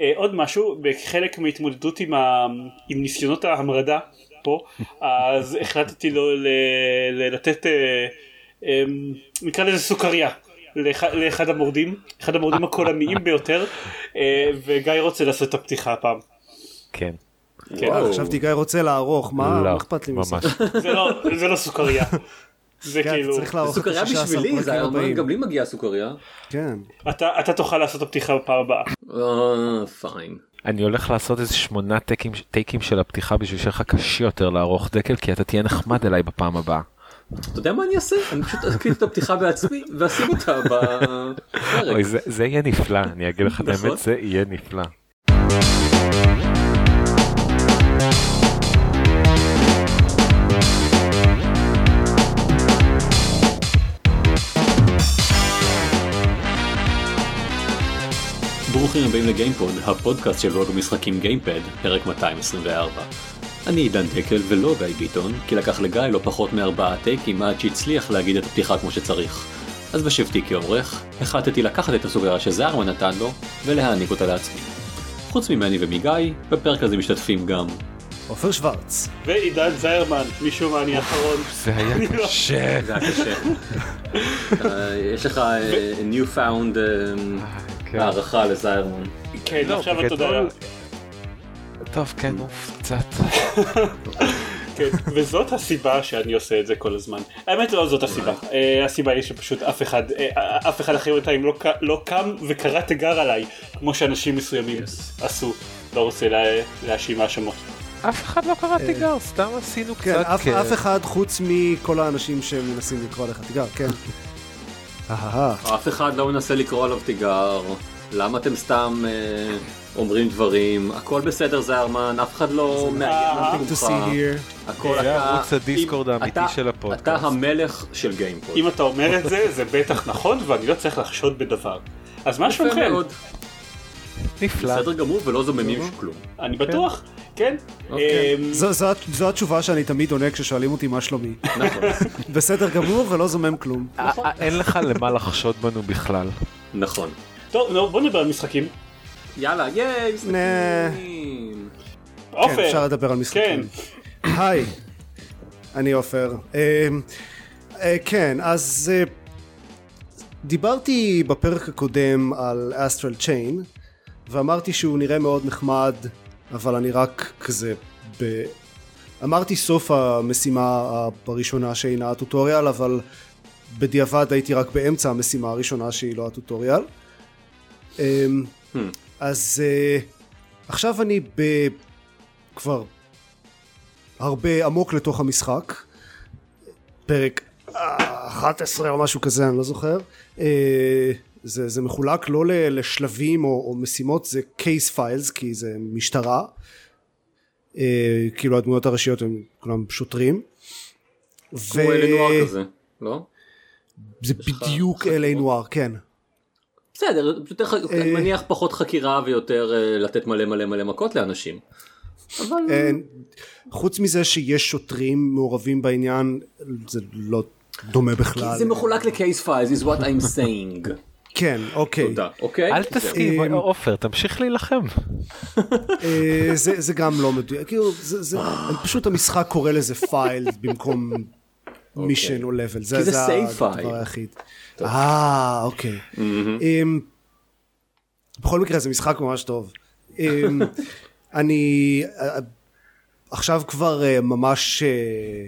אה, עוד משהו, בחלק מהתמודדות עם, ה... עם ניסיונות ההמרדה פה, אז החלטתי לו ל... ל... לתת, אה, אה, נקרא לזה סוכריה. לאח... לאחד המורדים, אחד המורדים הקולניים ביותר, אה, וגיא רוצה לעשות את הפתיחה הפעם. כן. כן. וואו, חשבתי גיא רוצה לערוך, מה לא, מה אכפת לי מזה? זה לא, זה לא סוכריה. זה כן, כאילו, סוכריה ה-16 בשבילי, זה היה אומר. גם לי מגיעה סוכריה. כן. אתה, אתה תוכל לעשות הפתיחה בפעם הבאה. אה, fine. אני הולך לעשות איזה שמונה טייקים, טייקים של הפתיחה בשביל שיהיה לך קשה יותר לערוך דקל כי אתה תהיה נחמד אליי בפעם הבאה. אתה יודע מה אני אעשה? אני פשוט אקליט את הפתיחה בעצמי ואשים אותה בפרק. אוי זה, זה יהיה נפלא אני אגיד לך את נכון. האמת זה יהיה נפלא. ברוכים הבאים לגיימפוד, הפודקאסט של לוגו משחקים גיימפד, פרק 224. אני עידן דקל ולא גיא ביטון, כי לקח לגיא לא פחות מארבעה טייקים עד שהצליח להגיד את הפתיחה כמו שצריך. אז בשבתי כעורך, החלטתי לקחת את הסוגריה שזרמן נתן לו, ולהעניק אותה לעצמי. חוץ ממני ומגיא, בפרק הזה משתתפים גם עופר שוורץ. ועידן זיירמן, משום מה אני האחרון. זה היה לא- קשה. זה היה קשה. אה, יש לך אה, אה, כן. הערכה לזיירמן. כן, לא, עכשיו אתה יודע. טוב כן אוף קצת. כן, וזאת הסיבה שאני עושה את זה כל הזמן. האמת לא זאת הסיבה. אה, הסיבה היא שפשוט אף אחד, אה, אף אחד אחר בינתיים לא לא קם וקרא תיגר עליי, כמו שאנשים מסוימים עשו. לא רוצה לה- להאשים האשמות. אף אחד לא קרא תיגר סתם עשינו כן, קצת. אף כ- אף אחד חוץ מכל האנשים שמנסים לקרוא לך תיגר, כן. אף אחד לא מנסה לקרוא עליו תיגר. למה אתם סתם אה, אומרים דברים? הכל בסדר זיירמן, אף אחד לא מאיים על Nothing to תיגורך. see here. הכל זה אתה... ערוץ הדיסקורד האמיתי של הפודקאסט. אתה המלך של גיימפוד. אם אתה אומר את זה, זה בטח נכון ואני לא צריך לחשוד בדבר. אז מה שלומכם? נפלא. בסדר גמור ולא זוממים כלום. אני בטוח, כן. אוקיי. אמ, זו- התשובה שאני תמיד עונה כששואלים אותי מה שלומי. נכון. בסדר גמור ולא זומם כלום. אה, אה, אין לך למה לחשוד בנו בכלל. נכון. טוב, נו, בוא נדבר על משחקים. יאללה, ייי, משחקים. כן, עופר, אפשר לדבר על משחקים. היי, אני עופר. אה, אה, כן, אז דיברתי בפרק הקודם על אסטרל צ'יין, ואמרתי שהוא נראה מאוד נחמד, אבל אני רק כזה ב... אמרתי סוף המשימה הראשונה שאינה הטוטוריאל, אבל בדיעבד הייתי רק באמצע המשימה הראשונה שהיא לא הטוטוריאל. אמ, אז אה, עכשיו אני ב... כבר הרבה עמוק לתוך המשחק. פרק אה, 11 או משהו כזה, אני לא זוכר. אה, זה, זה מחולק לא לשלבים או, או משימות, זה case files, כי זה משטרה. אה, כאילו הדמויות הראשיות הם כולם שוטרים. כמו אלה נוער כזה, לא? זה בדיוק אלי נוער, כן. בסדר, פשוט איך- אני מניח פחות חקירה ויותר אה, לתת מלא מלא מלא מכות לאנשים. אבל אה, חוץ מזה שיש שוטרים מעורבים בעניין, זה לא דומה בכלל. זה מחולק לקייס פיילס is what I'm saying. כן, אוקיי. תודה, אוקיי? אל תסכים אמ, עופר תמשיך להילחם. אה, זה, זה גם לא מדויק, כאילו, אני פשוט המשחק קורא לזה פייל במקום מישן או לבל, זה, כי זה. הדבר היחיד. אה, אוקיי. אמ, בכל מקרה זה משחק ממש טוב. אמ, אני אה, עכשיו כבר אה, ממש אה,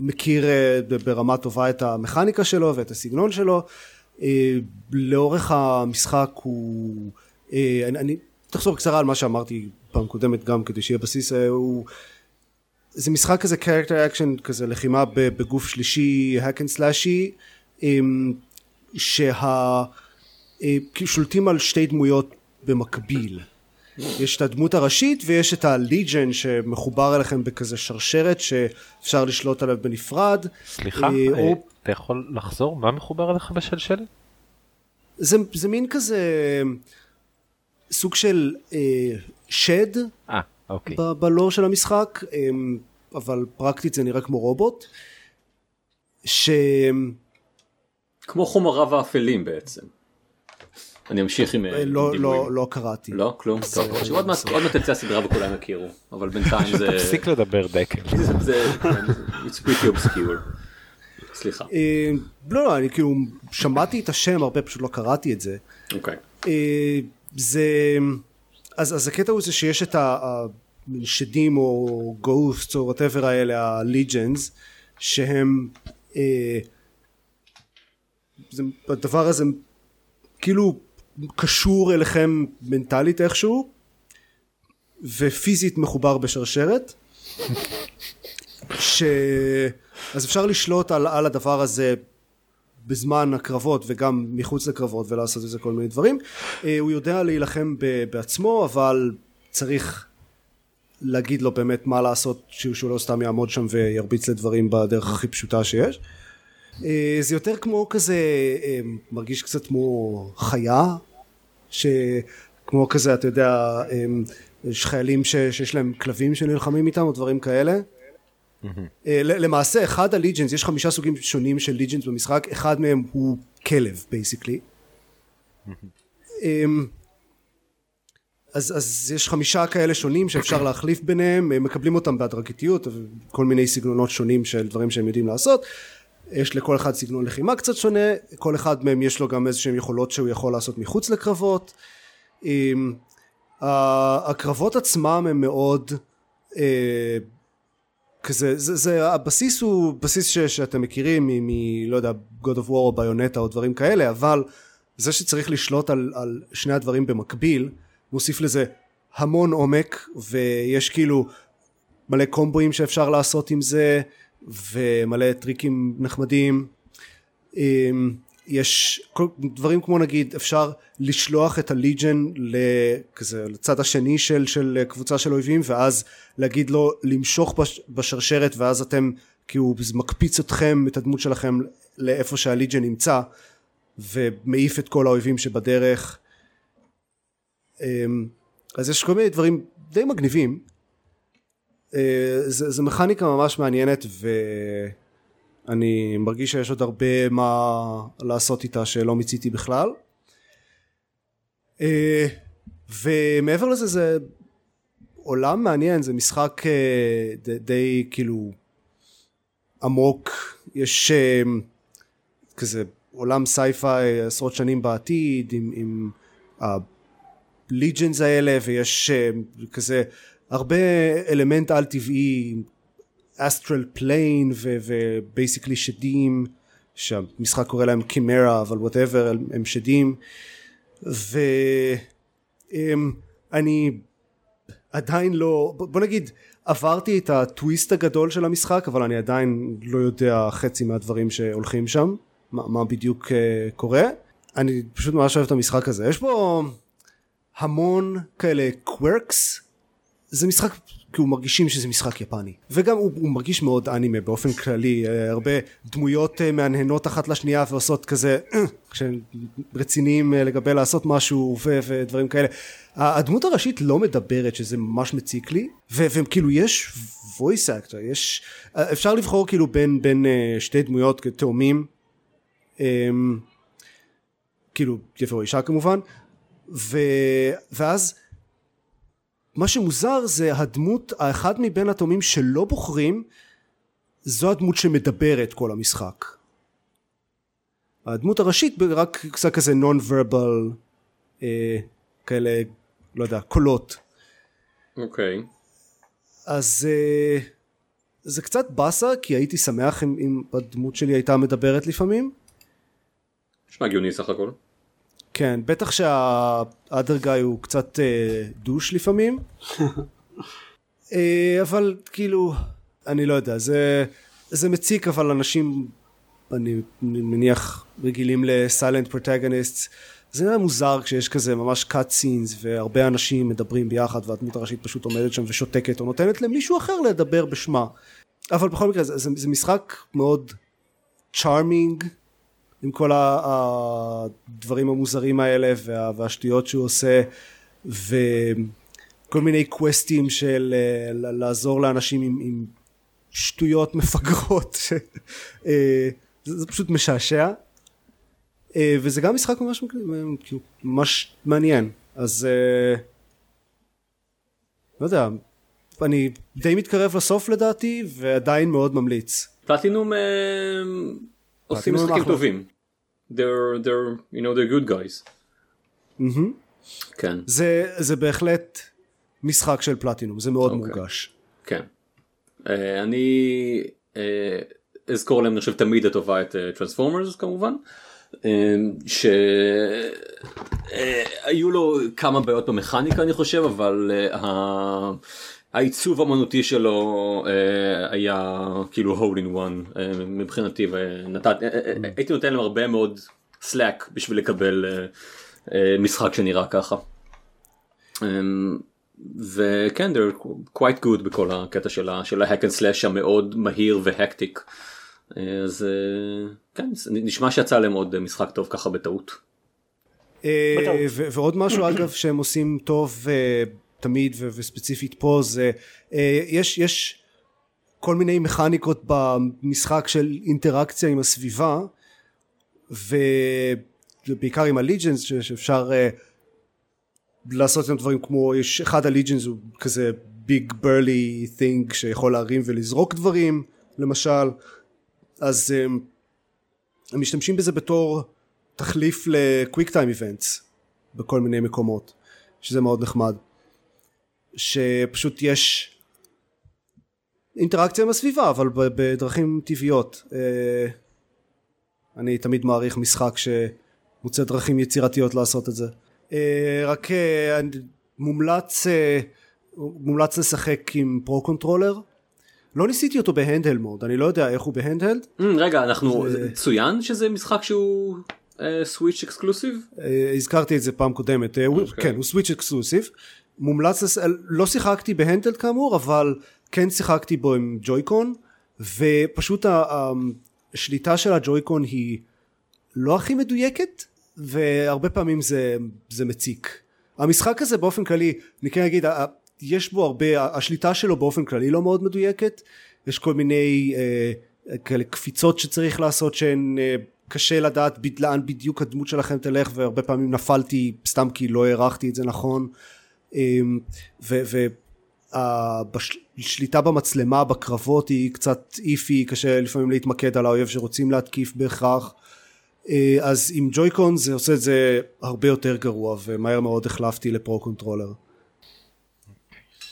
מכיר אה, ברמה טובה את המכניקה שלו ואת הסגנון שלו. אה, לאורך המשחק הוא... אה, אני, אני תחזור בקצרה על מה שאמרתי פעם קודמת גם כדי שיהיה בסיס. אה, הוא... זה משחק כזה character action כזה לחימה בגוף שלישי שה... אה, כאילו שולטים על שתי דמויות במקביל. יש את הדמות הראשית ויש את הליג'ן שמחובר אליכם בכזה שרשרת שאפשר לשלוט עליו בנפרד. סליחה אה, אה, או- אתה יכול לחזור מה מחובר אליך בשלשלת? זה, זה מין כזה סוג של אה, שד אה אוקיי. ב- בלור של המשחק, אה, אבל פרקטית זה נראה כמו רובוט. ש... כמו חומריו האפלים בעצם. אני אמשיך עם אה, לא, לא, לא קראתי. לא? כלום? טוב, עוד מעט תצא הסדרה וכולם יכירו, אבל בינתיים זה... תפסיק לדבר דקל. זה, it's pretty obscure. סליחה. לא, לא, אני כאילו שמעתי את השם הרבה, פשוט לא קראתי את זה. אוקיי. זה... אז, אז הקטע הוא זה שיש את השדים או ghost או whatever האלה, ה Legions, שהם... אה, זה, הדבר הזה כאילו קשור אליכם מנטלית איכשהו ופיזית מחובר בשרשרת ש... אז אפשר לשלוט על, על הדבר הזה בזמן הקרבות וגם מחוץ לקרבות ולעשות את זה כל מיני דברים. אה, הוא יודע להילחם בעצמו אבל צריך להגיד לו באמת מה לעשות שהוא לא סתם יעמוד שם וירביץ לדברים בדרך הכי פשוטה שיש. אה, זה יותר כמו כזה אה, מרגיש קצת כמו חיה שכמו כזה אתה יודע יש חיילים ש, שיש להם כלבים שנלחמים איתם או דברים כאלה. אה, למעשה אחד ה Legions יש חמישה סוגים שונים של Legions במשחק. אחד מהם הוא כלב basically אמ, אז, אז יש חמישה כאלה שונים שאפשר להחליף ביניהם. מקבלים אותם בהדרגתיות כל מיני סגנונות שונים של דברים שהם יודעים לעשות יש לכל אחד סגנון לחימה קצת שונה כל אחד מהם יש לו גם איזה שהם יכולות שהוא יכול לעשות מחוץ לקרבות. אמ, הקרבות עצמם הם מאוד אה, כזה זה, זה הבסיס הוא בסיס ש, שאתם מכירים מ, מ... לא יודע God of War או ביונטה או דברים כאלה אבל זה שצריך לשלוט על, על שני הדברים במקביל מוסיף לזה המון עומק ויש כאילו מלא קומבואים שאפשר לעשות עם זה ומלא טריקים נחמדים. אמ, יש דברים כמו נגיד אפשר לשלוח את הליג'ן לכזה לצד השני של, של קבוצה של אויבים ואז להגיד לו למשוך בש, בשרשרת ואז אתם כאילו זה מקפיץ אתכם את הדמות שלכם לאיפה שהליג'ן נמצא ומעיף את כל האויבים שבדרך. אמ, אז יש כל מיני דברים די מגניבים זה, זה מכניקה ממש מעניינת ו... אני מרגיש שיש עוד הרבה מה לעשות איתה שלא מיציתי בכלל. אה, ומעבר לזה זה עולם מעניין זה משחק אה, די, די כאילו עמוק. יש אה, כזה עולם sci-fi עשרות שנים בעתיד עם, עם ה Legions האלה ויש כזה הרבה אלמנט על טבעי astral plane ו basically שדים שהמשחק קורא להם Chimera אבל whatever הם שדים. ואני עדיין לא בוא נגיד עברתי את הטוויסט הגדול של המשחק אבל אני עדיין לא יודע חצי מהדברים שהולכים שם מה, מה בדיוק uh, קורה. אני פשוט ממש אוהב את המשחק הזה. יש בו המון כאלה קוורקס זה משחק כי הוא מרגישים שזה משחק יפני. וגם הוא, הוא מרגיש מאוד אנימה באופן כללי אה, הרבה דמויות אה, מהנהנות אחת לשנייה ועושות כזה אה, כשהם רציניים לגבי לעשות משהו ו, ודברים כאלה. הדמות הראשית לא מדברת שזה ממש מציק לי וכאילו יש voice actor יש אפשר לבחור כאילו בין, בין שתי דמויות תאומים אמ, כאילו גבר או אישה כמובן ו, ואז מה שמוזר זה הדמות האחד מבין התאומים שלא בוחרים זו הדמות שמדברת כל המשחק. הדמות הראשית רק קצת כזה נון ורבל אה, כאלה לא יודע קולות. אוקיי. okay. אז אה, זה קצת באסה כי הייתי שמח אם, אם הדמות שלי הייתה מדברת לפעמים. נשמע הגיוני סך הכל כן, בטח שהאדר גאי הוא קצת אה, דוש לפעמים. אה, אבל כאילו, אני לא יודע, זה, זה מציק אבל אנשים, אני מניח, רגילים לסיילנט פרוטגניסט. זה נראה מוזר כשיש כזה ממש cut scenes והרבה אנשים מדברים ביחד והדמות הראשית פשוט עומדת שם ושותקת או נותנת למישהו אחר לדבר בשמה. אבל בכל מקרה זה, זה, זה משחק מאוד צ'ארמינג עם כל הדברים המוזרים האלה וה, והשטויות שהוא עושה וכל מיני קווסטים של אה, לעזור לאנשים עם, עם שטויות מפגרות אה, זה, זה פשוט משעשע אה, וזה גם משחק ממש, ממש מעניין. אז לא יודע, אני די מתקרב לסוף לדעתי, ועדיין מאוד ממליץ. פלטינום עושים משחקים. טובים. They're, they're, you know, they're good guys. מהמם. כן, זה, זה בהחלט משחק של פלטינום, זה מאוד אוקיי. מורגש. כן. אה, אני אה, אזכור להם, אני חושב, תמיד לטובה את Transformers כמובן. אה, שהיו לו כמה בעיות במכניקה אני חושב אבל העיצוב האמנותי שלו אה, היה כאילו hole in one מבחינתי ונתת אה, אה, אה, הייתי נותן להם הרבה מאוד slack בשביל לקבל אה, אה, משחק שנראה ככה. אמ, וכן, they're quite good בכל הקטע של ה- של ה hack and slash המאוד מהיר ו hectic. אז אה, כן, נשמע שיצא להם עוד משחק טוב ככה בטעות. אה, ועוד משהו אגב שהם עושים טוב אה, תמיד ו- וספציפית פה זה אה, יש יש כל מיני מכניקות במשחק של אינטראקציה עם הסביבה ובעיקר עם הליג'נס שאפשר אה, לעשות עם דברים כמו יש אחד הליג'נס הוא כזה ביג ברלי תינג שיכול להרים ולזרוק דברים למשל. אז אה, הם משתמשים בזה בתור תחליף לקוויק טיים איבנטס בכל מיני מקומות שזה מאוד נחמד שפשוט יש אינטראקציה עם הסביבה אבל בדרכים טבעיות. אה, אני תמיד מעריך משחק שמוצא דרכים יצירתיות לעשות את זה. אה, רק אה, מומלץ מומלץ לשחק עם Pro Controller לא ניסיתי אותו ב handheld mode אני לא יודע איך הוא ב handheld. Mm, רגע, אנחנו, זה- צוין שזה משחק שהוא Switch exclusive? אה, הזכרתי את זה פעם קודמת, הוא- אוקיי. כן הוא Switch exclusive, מומלץ, לס- לא שיחקתי ב handheld כאמור אבל כן שיחקתי בו עם Joy-Con ופשוט השליטה של הג'ויקון היא לא הכי מדויקת והרבה פעמים זה, זה מציק. המשחק הזה באופן כללי, אני כן אגיד, יש בו הרבה, השליטה שלו באופן כללי לא מאוד מדויקת, יש כל מיני אה, כאלה קפיצות שצריך לעשות שהן אה, קשה לדעת לאן בדיוק הדמות שלכם תלך והרבה פעמים נפלתי סתם כי לא הערכתי את זה נכון והשליטה במצלמה בקרבות היא קצת iffy קשה לפעמים להתמקד על האויב שרוצים להתקיף בהכרח אה, אז עם Joy-Con זה עושה את זה הרבה יותר גרוע ומהר מאוד החלפתי ל Pro Controller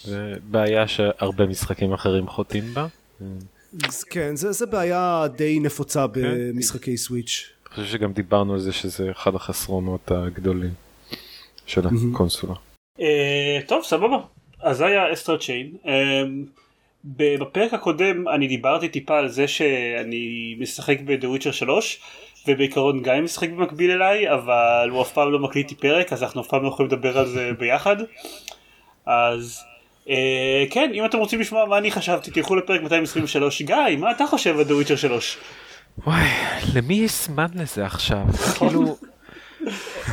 זה בעיה שהרבה משחקים אחרים חוטאים בה. כן זה, זה בעיה די נפוצה כן. במשחקי Switch אני חושב שגם דיברנו על זה שזה אחד החסרונות הגדולים של הקונסולה. אה, טוב סבבה. אז זה היה Astral Chain בפרק הקודם אני דיברתי טיפה על זה שאני משחק ב "The Witcher 3" ובעיקרון גיא משחק במקביל אליי אבל הוא אף פעם לא מקליט איתי פרק אז אנחנו אף פעם לא יכולים לדבר על זה ביחד. אז אה, כן אם אתם רוצים לשמוע מה אני חשבתי תלכו לפרק 223 גיא מה אתה חושב על "The Witcher 3"? וואי, למי יש זמן לזה עכשיו? כאילו,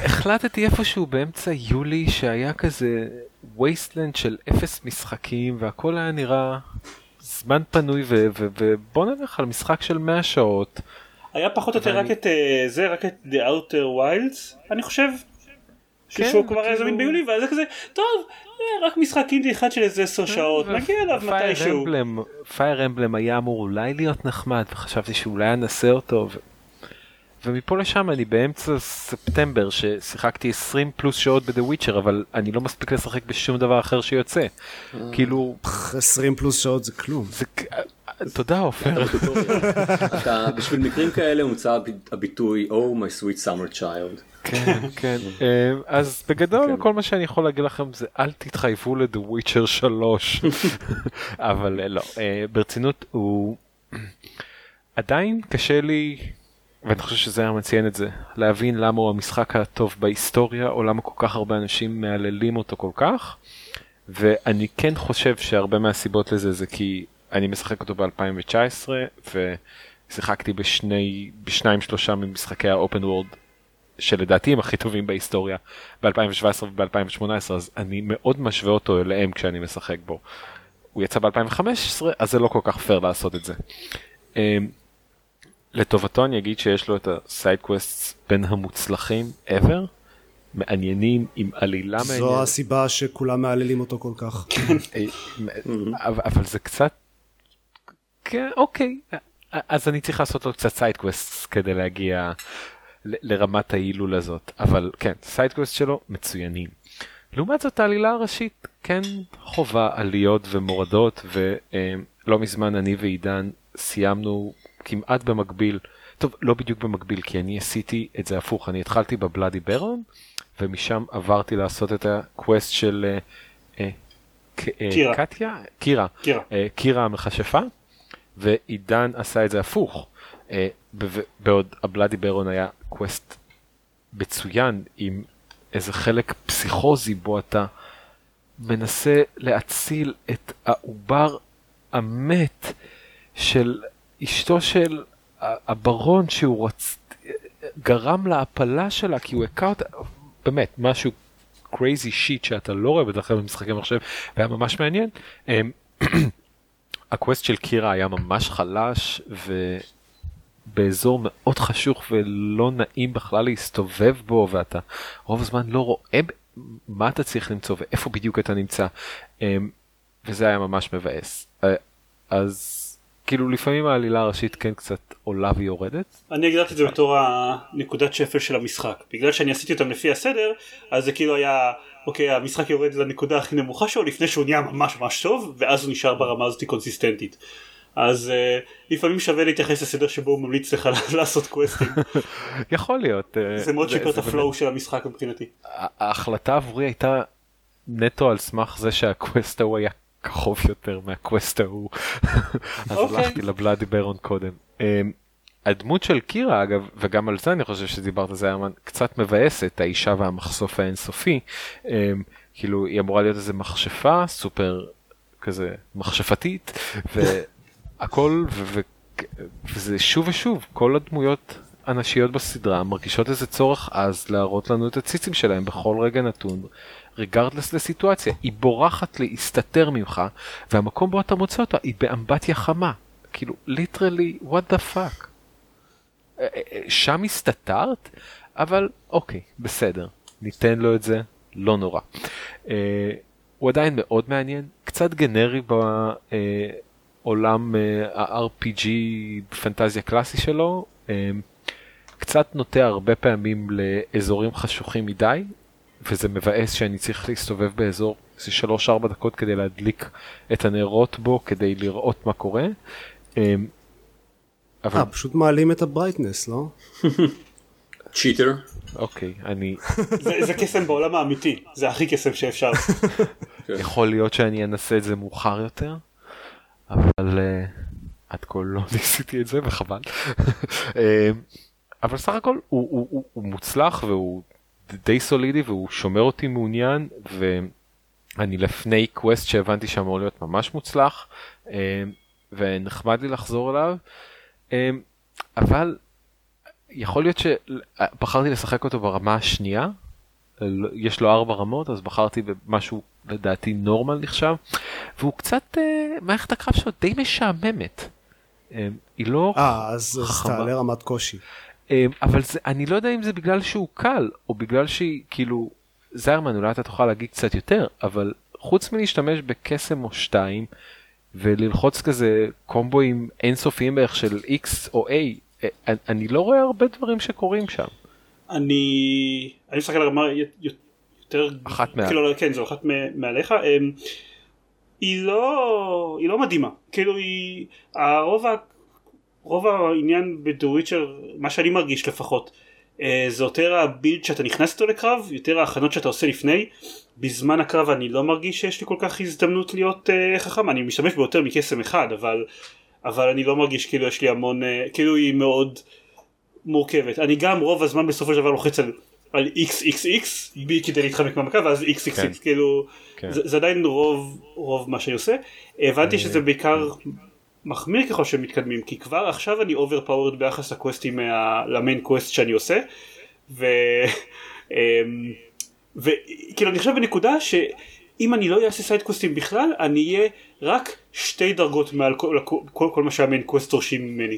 החלטתי איפשהו באמצע יולי שהיה כזה וייסטלנד של אפס משחקים והכל היה נראה זמן פנוי ובוא נלך על משחק של 100 שעות. היה פחות או יותר רק את אה, זה רק את The Outer Wilds אני חושב. כן, שהוא כבר היה זמין ביולי ואז זה כזה טוב אה, רק משחק אינדי אחד של איזה 10 שעות נגיע אליו מתישהו. פייר אמבלם היה אמור אולי להיות נחמד וחשבתי שאולי אנסה אותו. ומפה לשם אני באמצע ספטמבר ששיחקתי 20 פלוס שעות בדה וויצ'ר אבל אני לא מספיק לשחק בשום דבר אחר שיוצא. כאילו 20 פלוס שעות זה כלום תודה עופר. אתה, בשביל מקרים כאלה הומצא הב- הביטוי Oh my sweet summer child. כן כן אה, אז בגדול כן. כל מה שאני יכול להגיד לכם זה אל תתחייבו לדה וויצ'ר 3 אבל אה, לא אה, ברצינות הוא עדיין קשה לי ואני חושב שזה היה מציין את זה להבין למה הוא המשחק הטוב בהיסטוריה או למה כל כך הרבה אנשים מהללים אותו כל כך ואני כן חושב שהרבה מהסיבות לזה זה כי אני משחק אותו ב-2019 ושיחקתי בשני בשניים שלושה ממשחקי האופן וורד שלדעתי הם הכי טובים בהיסטוריה ב-2017 וב-2018 אז אני מאוד משווה אותו אליהם כשאני משחק בו. הוא יצא ב-2015 אז זה לא כל כך פייר לעשות את זה. לטובתו אני אגיד שיש לו את ה side quest בין המוצלחים ever, מעניינים עם עלילה מעניינת. זו הסיבה שכולם מהללים אותו כל כך. אה, אבל, זה קצת, כן, אוקיי, אז אני צריך לעשות לו קצת side quest כדי להגיע לרמת ההילול הזאת, אבל כן, side quest שלו מצוינים. לעומת זאת העלילה הראשית כן חווה עליות ומורדות ולא מזמן אני ועידן סיימנו כמעט במקביל, טוב לא בדיוק במקביל כי אני עשיתי את זה הפוך, אני התחלתי ב Bloody Baron ומשם עברתי לעשות את ה quest של אה, אה, אה, קירה. קטיה? קירה, קירה. אה, קירה המכשפה ועידן עשה את זה הפוך. אה, ב- בעוד ה Bloody Baron היה quest מצוין עם איזה חלק פסיכוזי בו אתה מנסה להציל את העובר המת של אשתו של הברון שהוא רצ... גרם להפלה שלה כי הוא הכה אותה, באמת משהו crazy שיט שאתה לא רואה בדרך כלל במשחקי מחשב והיה ממש מעניין. אמ, הקווסט של קירה היה ממש חלש ובאזור מאוד חשוך ולא נעים בכלל להסתובב בו ואתה רוב הזמן לא רואה מה אתה צריך למצוא ואיפה בדיוק אתה נמצא אמ, וזה היה ממש מבאס. אז כאילו לפעמים העלילה הראשית כן קצת עולה ויורדת. אני הגדרתי את זה בתור הנקודת שפל של המשחק בגלל שאני עשיתי אותם לפי הסדר אז זה כאילו היה אוקיי המשחק יורד לנקודה הכי נמוכה שלו לפני שהוא נהיה ממש ממש טוב ואז הוא נשאר ברמה הזאת קונסיסטנטית אז uh, לפעמים שווה להתייחס לסדר שבו הוא ממליץ לך לעשות קווסטים יכול להיות. אה, זה מאוד שיפר את ה flow של המשחק מבחינתי ההחלטה עבורי הייתה נטו על סמך זה שה quest ההוא היה קרוב יותר מה quest ההוא אז אוקיי. הלכתי ל Bloody Baron קודם. אמ, הדמות של קירה אגב וגם על זה אני חושב שדיברת זה היה קצת מבאסת האישה והמחשוף האינסופי אמ, כאילו היא אמורה להיות איזה מכשפה סופר כזה מכשפתית והכל וזה שוב ושוב כל הדמויות הנשיות בסדרה מרגישות איזה צורך עז להראות לנו את הציצים שלהם בכל רגע נתון regardless לסיטואציה היא בורחת להסתתר ממך והמקום בו אתה מוצא אותה היא באמבטיה חמה כאילו literally what the fuck. אה, אה, אה, שם הסתתרת אבל אוקיי בסדר ניתן לו את זה לא נורא. אה, הוא עדיין מאוד מעניין קצת גנרי בעולם ה-RPG פנטזיה קלאסי שלו אה, קצת נוטה הרבה פעמים לאזורים חשוכים מדי וזה מבאס שאני צריך להסתובב באזור איזה 3-4 דקות כדי להדליק את הנרות בו כדי לראות מה קורה. אה, אבל אה, פשוט מעלים את הברייטנס, לא? cheater. אוקיי אני זה, זה קסם בעולם האמיתי זה הכי קסם שאפשר יכול להיות שאני אנסה את זה מאוחר יותר אבל אה, עד כה לא ניסיתי את זה וחבל. אה, אבל סך הכל הוא, הוא, הוא, הוא מוצלח והוא די סולידי והוא שומר אותי מעוניין ואני לפני quest שהבנתי שאמור להיות ממש מוצלח אה, ונחמד לי לחזור אליו אה, אבל יכול להיות שבחרתי לשחק אותו ברמה השנייה לא- יש לו ארבע רמות אז בחרתי במשהו לדעתי נורמל נחשב והוא קצת אה, מערכת הקרב שלו די משעממת. היא לא אה, אז אז. תעלה רמת קושי. אה, אבל זה, אני לא יודע אם זה בגלל שהוא קל או בגלל שהיא כאילו זיירמן אולי אתה תוכל להגיד קצת יותר אבל חוץ מלהשתמש בקסם או שתיים וללחוץ כזה קומבואים אינסופיים בערך של x או a אה, אני- אני לא רואה הרבה דברים שקורים שם. אני אני משחק על י- יותר אחת מעל. כאילו כן זו אחת מעליך אמ, היא לא היא לא מדהימה כאילו היא הרוב רוב העניין בדוויצ'ר מה שאני מרגיש לפחות אה, זה יותר הבילד שאתה נכנס איתו לקרב יותר ההכנות שאתה עושה לפני בזמן הקרב אני לא מרגיש שיש לי כל כך הזדמנות להיות אה, חכם אני משתמש ביותר מקסם אחד אבל אבל אני לא מרגיש כאילו יש לי המון אה, כאילו היא מאוד מורכבת אני גם רוב הזמן בסופו של דבר לוחץ על, על XXX בי כדי להתחמק מהמכה ואז XXX כן. כאילו כן. זה, זה עדיין רוב רוב מה שאני עושה הבנתי שזה בעיקר מחמיר ככל שהם מתקדמים כי כבר עכשיו אני powered ביחס לקווסטים מה- ל main quest שאני עושה ו... אמ, וכאילו אני חושב בנקודה שאם אני לא אעשה side קווסטים בכלל אני אהיה רק שתי דרגות מעל כל, כל, כל מה שה main quest דורשים ממני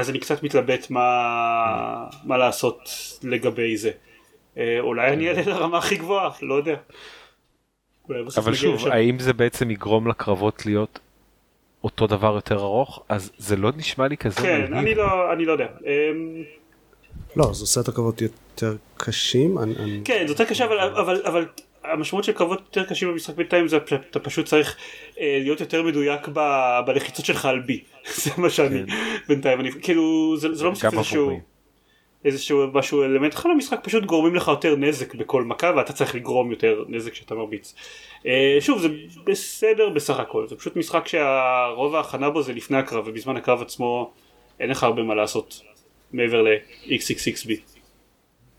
אז אני קצת מתלבט מה, מה לעשות לגבי זה. אולי אני אעלה לרמה הכי גבוהה, לא יודע. אבל שוב, האם זה בעצם יגרום לקרבות להיות אותו דבר יותר ארוך? אז זה לא נשמע לי כזה כן, אני לא, אני לא יודע. לא, זה עושה את הקרבות יותר קשים. אני, כן, זה יותר קשה, אבל, אבל, אבל המשמעות של קרבות יותר קשים במשחק בינתיים זה שאתה פשוט צריך אה, להיות יותר מדויק ב, בלחיצות שלך על בי. זה מה שאני כן. בינתיים, אני, כאילו, זה, זה לא מספיק איזשהו... איזשהו משהו אלמנט אחר למשחק פשוט גורמים לך יותר נזק בכל מכה ואתה צריך לגרום יותר נזק כשאתה מרביץ. אה, שוב זה בסדר בסך הכל זה פשוט משחק שהרוב ההכנה בו זה לפני הקרב ובזמן הקרב עצמו אין לך הרבה מה לעשות מעבר ל-XXXB.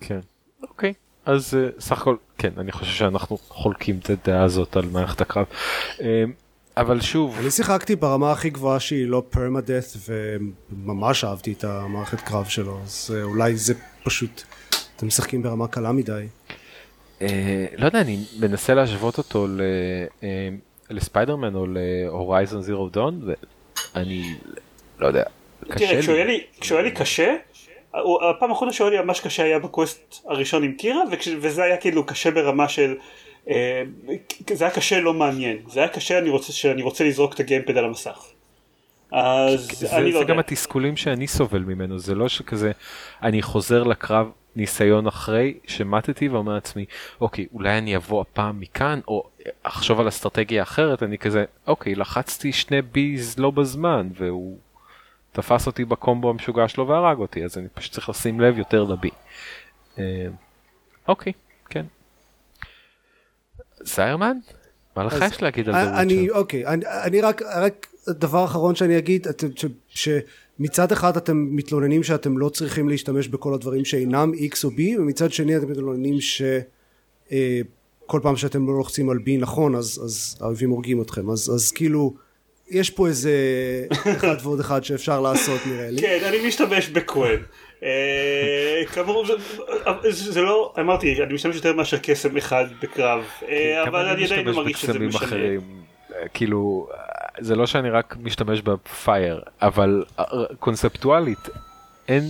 כן אוקיי אז uh, סך הכל כן אני חושב שאנחנו חולקים את הדעה הזאת על מערכת הקרב. אבל שוב אני שיחקתי ברמה הכי גבוהה שהיא לא פרמדט וממש אהבתי את המערכת קרב שלו אז uh, אולי זה פשוט אתם משחקים ברמה קלה מדי. Uh, לא יודע אני מנסה להשוות אותו ל, uh, לספיידרמן או להורייזון זירו דון ואני לא יודע. תראה כשהוא היה לי קשה הפעם האחרונה שהיה לי ממש קשה היה בקווסט הראשון עם קירה וזה היה כאילו קשה ברמה של אה, זה היה קשה לא מעניין זה היה קשה אני רוצה שאני רוצה לזרוק את הגיימפד על המסך. אז זה, אני זה לא זה גם התסכולים שאני סובל ממנו זה לא שכזה אני חוזר לקרב ניסיון אחרי שמטתי ואומר לעצמי אוקיי אולי אני אבוא הפעם מכאן או אחשוב על אסטרטגיה אחרת אני כזה אוקיי לחצתי שני ביז לא בזמן והוא תפס אותי בקומבו המשוגע שלו והרג אותי אז אני פשוט צריך לשים לב יותר לבי. אה, אוקיי זיירמן? מה לך יש להגיד על זה? אני אוקיי אני, אני רק רק דבר אחרון שאני אגיד אתם, ש, שמצד אחד אתם מתלוננים שאתם לא צריכים להשתמש בכל הדברים שאינם x או b ומצד שני אתם מתלוננים שכל אה, פעם שאתם לא לוחצים על b נכון אז, אז האויבים הורגים אתכם אז, אז כאילו יש פה איזה אחד ועוד אחד שאפשר לעשות נראה לי. כן, אני משתמש בכהן. אה, כאמור זה לא אמרתי אני משתמש יותר מאשר קסם אחד בקרב כן, אה, אבל אני עדיין מרגיש שזה משנה. אה, כאילו זה לא שאני רק משתמש בפייר אבל קונספטואלית אין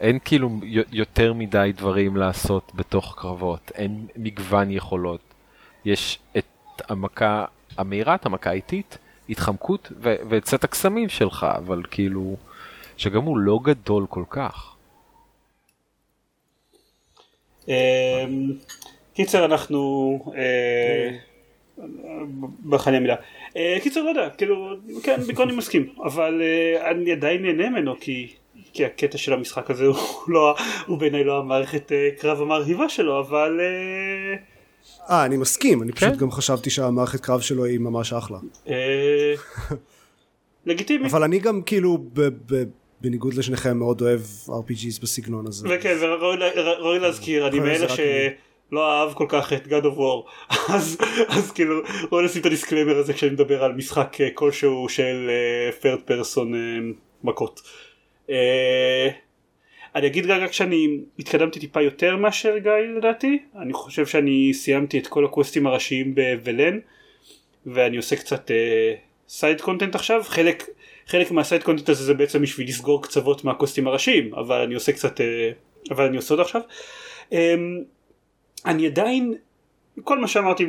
אין כאילו יותר מדי דברים לעשות בתוך קרבות אין מגוון יכולות יש את המכה המהירה, את המכה האיטית, התחמקות ואת סט הקסמים שלך, אבל כאילו, שגם הוא לא גדול כל כך. אמ, קיצר אנחנו אה, בחני המילה. אה, קיצר לא יודע, כאילו, כן, בעיקרון אני מסכים, אבל אה, אני עדיין נהנה ממנו כי כי הקטע של המשחק הזה הוא לא, הוא בעיניי לא המערכת קרב המרהיבה שלו, אבל אה, אני מסכים, אני פשוט כן? גם חשבתי שהמערכת קרב שלו היא ממש אחלה. אה, לגיטימי. אבל אני גם כאילו, בניגוד לשניכם, מאוד אוהב RPGs בסגנון הזה. וכן, וראוי להזכיר, אני מאלה שלא אהב כל כך את God of War, אז כאילו, בואו נשים את ה disclaimer הזה כשאני מדבר על משחק אה, כלשהו של אה, third person מכות. אני אגיד רק שאני התקדמתי טיפה יותר מאשר גיא לדעתי, אני חושב שאני סיימתי את כל הקווסטים הראשיים בוולן ואני עושה קצת side uh, content עכשיו, חלק, חלק מה side content הזה זה בעצם בשביל לסגור קצוות מהקווסטים הראשיים, אבל אני עושה קצת, uh, אבל אני עושה אותו עכשיו. Um, אני עדיין, כל מה שאמרתי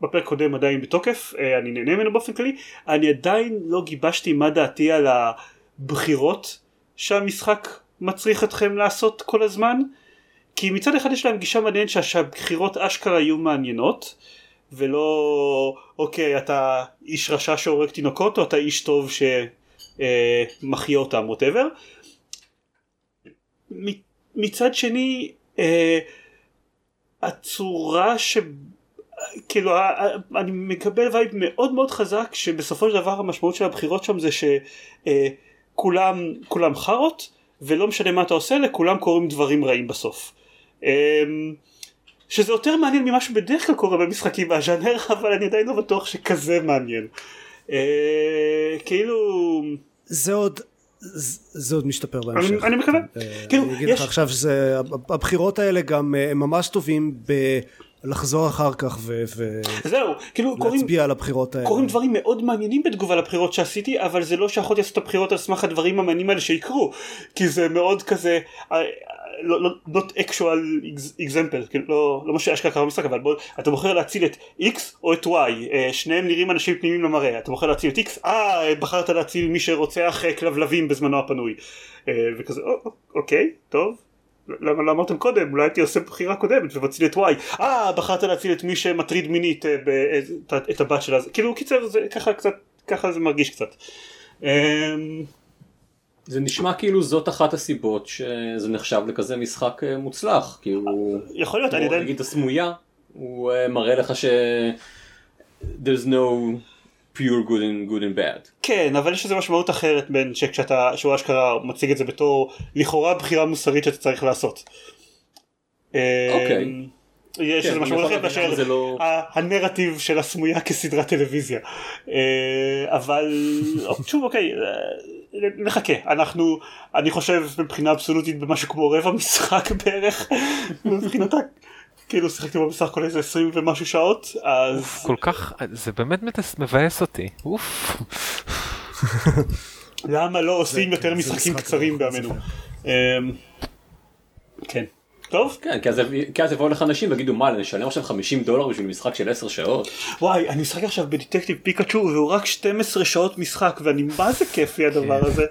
בפרק קודם עדיין בתוקף, uh, אני נהנה ממנו באופן כללי, אני עדיין לא גיבשתי מה דעתי על הבחירות שהמשחק מצריך אתכם לעשות כל הזמן כי מצד אחד יש להם גישה מעניינת שהבחירות אשכרה יהיו מעניינות ולא אוקיי אתה איש רשע שהורג תינוקות או אתה איש טוב שמחיה אותם whatever מצד שני אה, הצורה ש... כאילו אני מקבל vibe מאוד מאוד חזק שבסופו של דבר המשמעות של הבחירות שם זה ש... אה, כולם, כולם חארות, ולא משנה מה אתה עושה, לכולם קורים דברים רעים בסוף. אמ, שזה יותר מעניין ממה שבדרך כלל קורה במשחקים מהז'אנר, אבל אני עדיין לא בטוח שכזה מעניין. אה, כאילו... זה עוד... זה עוד משתפר בהמשך. אני מקווה. אה, כאילו, אני אגיד לך עכשיו שזה, הבחירות האלה גם אה, הם ממש טובים לחזור אחר כך ו... זהו, כאילו על הבחירות האלה. קורים דברים מאוד מעניינים בתגובה לבחירות שעשיתי, אבל זה לא שיכולתי לעשות את הבחירות על סמך הדברים המעניינים האלה שיקרו, כי זה מאוד כזה, אה, לא, לא, not actual example, כאילו לא, לא מה שאשכרה קרה במשחק, אבל בוא, אתה בוחר להציל את X או את Y, אה, שניהם נראים אנשים פנימיים למראה, אתה בוחר להציל את X, אה, בחרת להציל מי שרוצח אה, כלבלבים בזמנו הפנוי, וכזה, אוקיי, טוב. למה לא אמרתם קודם? אולי הייתי עושה בחירה קודמת ומציל את Y. אה, בחרת להציל את מי שמטריד מינית את הבת שלה. כאילו, קיצר, זה ככה קצת, ככה זה מרגיש קצת. אמ, זה נשמע כאילו זאת אחת הסיבות שזה נחשב לכזה משחק אה, מוצלח, כאילו... יכול להיות, אני יודע... נגיד הסמויה, הוא אה, מראה לך ש... there's no pure good and good and bad. כן, אבל יש איזה משמעות אחרת בין שכשאתה, שהוא אשכרה מציג את זה בתור לכאורה בחירה מוסרית שאתה צריך לעשות. אוקיי. אמ, יש כן, איזה משמעות אחרת מאשר לא... הנרטיב של הסמויה כסדרת טלוויזיה. אה, אבל שוב אוקיי. נחכה אנחנו אני חושב מבחינה אבסולוטית במשהו כמו רבע משחק בערך מבחינתה כאילו שיחקתי בו בסך הכל איזה 20 ומשהו שעות אז כל כך זה באמת מבאס אותי אוף. למה לא עושים יותר משחקים קצרים בימינו. אמ, כן. טוב? כן, כי אז יבואו לך אנשים ויגידו מה, נשלם עכשיו 50 דולר בשביל משחק של 10 שעות? וואי, אני משחק עכשיו בדטקטיב פיקאצ'ו והוא רק 12 שעות משחק ואני מה זה כיפי הדבר כן. הזה.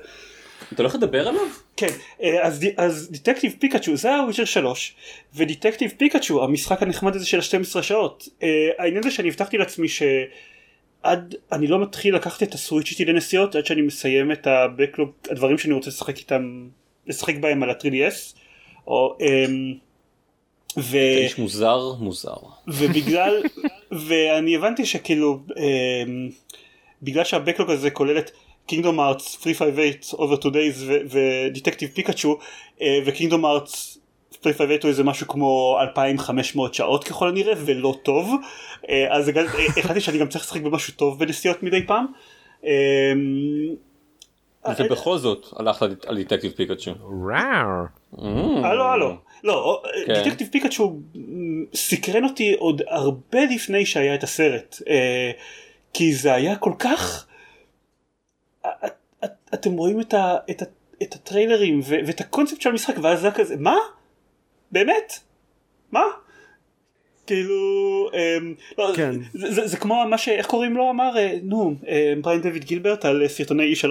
אתה הולך לדבר עליו? כן, אה, אז, אז דטקטיב פיקאצ'ו זה הוויצ'ר 3 ודטקטיב פיקאצ'ו המשחק הנחמד הזה של ה-12 שעות. אה, העניין זה שאני הבטחתי לעצמי שעד אני לא מתחיל לקחת את הסוויץ' איתי לנסיעות עד שאני מסיים את הבקלוג הדברים שאני רוצה לשחק איתם לשחק בהם על ה-3DS. או, אמ, ו... איש מוזר מוזר. ובגלל, ואני הבנתי שכאילו, אמ, בגלל שהבקלוג הזה כולל את קינגדום ארץ 358 over 2 days ודטקטיב פיקאצ'ו וקינגדום ארץ 358 הוא איזה משהו כמו 2500 שעות ככל הנראה ולא טוב אה, אז החלטתי שאני גם צריך לשחק במשהו טוב בנסיעות מדי פעם. אמ, ובכל זאת הלכת על דטקטיב פיקאצ'ו. הלו הלו. לא, דטקטיב פיקאצ'ו סקרן אותי עוד הרבה לפני שהיה את הסרט. אה, כי זה היה כל כך... אתם רואים את הטריילרים ואת הקונספט של המשחק ואז זה כזה מה? באמת? מה? כאילו אמ, לא, כן. זה, זה, זה כמו מה ש... איך קוראים לו אמר אה, נו אה, בריין דויד גילברט על סרטוני E3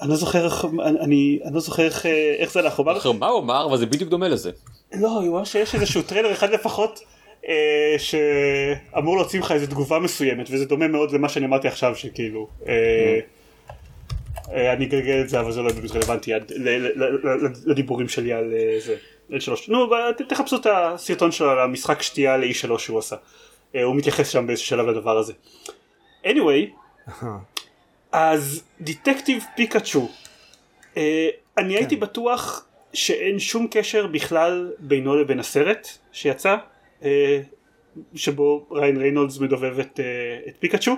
אני לא זוכר איך, אני, אני לא זוכר איך, איך זה אמר... מה הוא אמר? אבל זה בדיוק דומה לזה. לא, הוא אמר שיש איזשהו טריילר אחד לפחות אה, שאמור להוציא לך איזה תגובה מסוימת, וזה דומה מאוד למה שאני אמרתי עכשיו, שכאילו... אה, אה, אני אגלגל את זה, אבל זה לא באמת רלוונטי לדיבורים שלי על אה, זה. L3. נו, תחפשו את הסרטון שלו על המשחק שתייה ל-E3 שהוא עשה. אה, הוא מתייחס שם באיזשהו שלב לדבר הזה. anyway, אז דטקטיב פיקאצ'ו אה, אני הייתי כן. בטוח שאין שום קשר בכלל בינו לבין הסרט שיצא שבו ריין ריינולדס מדובב את, אה, את פיקאצ'ו.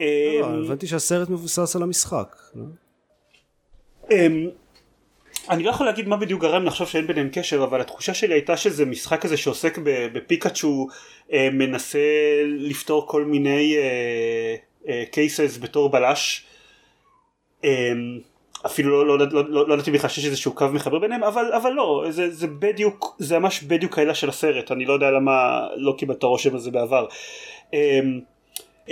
לא, לא, הבנתי שהסרט מבוסס על המשחק. לא? אני לא יכול להגיד מה בדיוק גרם לחשוב שאין ביניהם קשר אבל התחושה שלי הייתה שזה משחק כזה שעוסק בפיקאצ'ו מנסה לפתור כל מיני קייסס בתור בלש אמ, אפילו לא, לא, לא, לא, לא ידעתי בכלל שיש איזשהו קו מחבר ביניהם אבל, אבל לא זה, זה בדיוק זה ממש בדיוק העילה של הסרט אני לא יודע למה לא קיבלת הרושם הזה בעבר. אמ,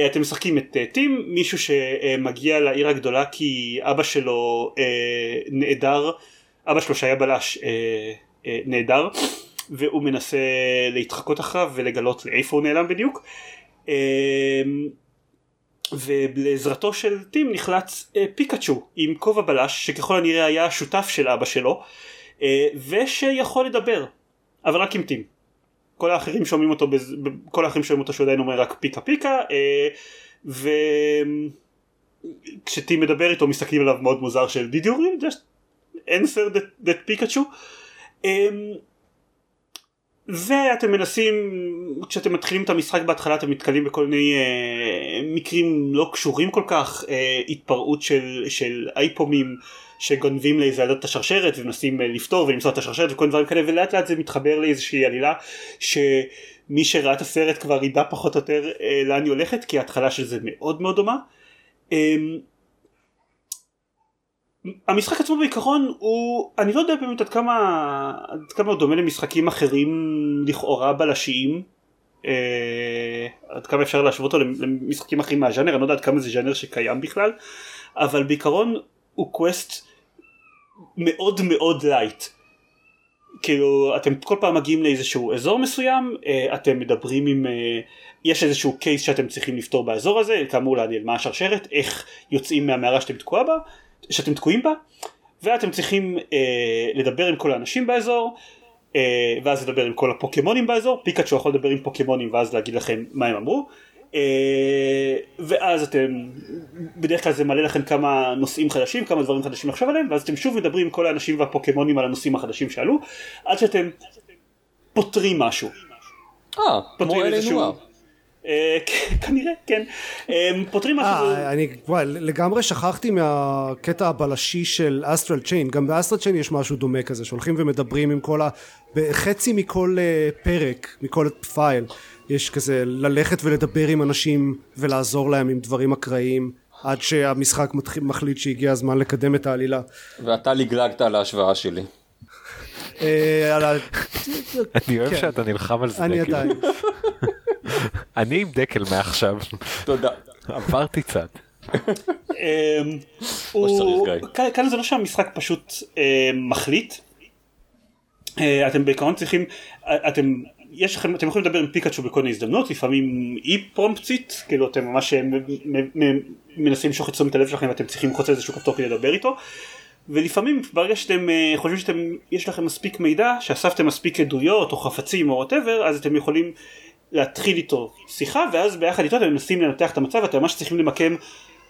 אתם משחקים את אה, טים מישהו שמגיע לעיר הגדולה כי אבא שלו אה, נעדר אבא שלו שהיה בלש אה, נעדר והוא מנסה להתחקות אחריו ולגלות לאיפה הוא נעלם בדיוק. אמ, ולעזרתו של טים נחלץ אה, פיקאצ'ו עם כובע בלש שככל הנראה היה השותף של אבא שלו אה, ושיכול לדבר אבל רק עם טים. כל האחרים שומעים אותו בז... כל האחרים שומעים אותו שהוא עדיין אומר רק פיקה פיקה אה, וכשטים מדבר איתו מסתכלים עליו מאוד מוזר של did you really just answer that, that פיקאצ'ו אה, ואתם מנסים, כשאתם מתחילים את המשחק בהתחלה אתם נתקלים בכל מיני אה, מקרים לא קשורים כל כך, אה, התפרעות של, של אייפומים שגונבים לאיזה עלות את השרשרת ומנסים אה, לפתור ולמצוא את השרשרת וכל דברים כאלה ולאט לאט זה מתחבר לאיזושהי עלילה שמי שראה את הסרט כבר ידע פחות או יותר אה, לאן היא הולכת כי ההתחלה של זה מאוד מאוד דומה. אה, המשחק עצמו בעיקרון הוא אני לא יודע באמת עד כמה עד כמה הוא דומה למשחקים אחרים לכאורה בלשיים. אה, עד כמה אפשר להשוות אותו למשחקים אחרים מהז'אנר אני לא יודע עד כמה זה ז'אנר שקיים בכלל אבל בעיקרון הוא quest מאוד מאוד light כאילו אתם כל פעם מגיעים לאיזשהו אזור מסוים אה, אתם מדברים עם אה, יש איזשהו case שאתם צריכים לפתור באזור הזה כאמור לעניין מה השרשרת איך יוצאים מהמערה שאתם תקועה בה שאתם תקועים בה ואתם צריכים אה, לדבר עם כל האנשים באזור אה, ואז לדבר עם כל הפוקימונים באזור פיקאצ'ו יכול לדבר עם פוקימונים ואז להגיד לכם מה הם אמרו אה, ואז אתם בדרך כלל זה מעלה לכם כמה נושאים חדשים כמה דברים חדשים לחשוב עליהם ואז אתם שוב מדברים עם כל האנשים והפוקימונים על הנושאים החדשים שעלו עד שאתם פותרים משהו. אה, כמו אלי נוער. אה, כנראה כן. אה, פותרים משהו אה, אני לגמרי שכחתי מהקטע הבלשי של אסטרל צ'יין גם באסטרל צ'יין יש משהו דומה כזה שהולכים ומדברים עם כל ה... בחצי מכל פרק מכל פייל יש כזה ללכת ולדבר עם אנשים ולעזור להם עם דברים אקראיים עד שהמשחק מחליט שהגיע הזמן לקדם את העלילה. ואתה לגלגת על ההשוואה שלי. אני אוהב כן. שאתה נלחם על זה אני עדיין אני עם דקל מעכשיו. תודה. עברתי קצת. אמ, כאן זה לא שהמשחק פשוט אמ, מחליט. אה, אתם בעיקרון צריכים, אתם יש לכם, אתם יכולים לדבר עם פיקאצ'ו בכל מיני הזדמנות, לפעמים אי פרומפטית, כאילו אתם ממש אה, מנסים למשוך את תשומת הלב שלכם ואתם צריכים ללחוץ איזשהו כפתור כדי לדבר איתו. ולפעמים ברגע שאתם אה, חושבים שיש לכם מספיק מידע, שאספתם מספיק עדויות או חפצים או whatever, אז אתם יכולים להתחיל איתו שיחה ואז ביחד איתו אתם מנסים לנתח את המצב אתם ממש צריכים למקם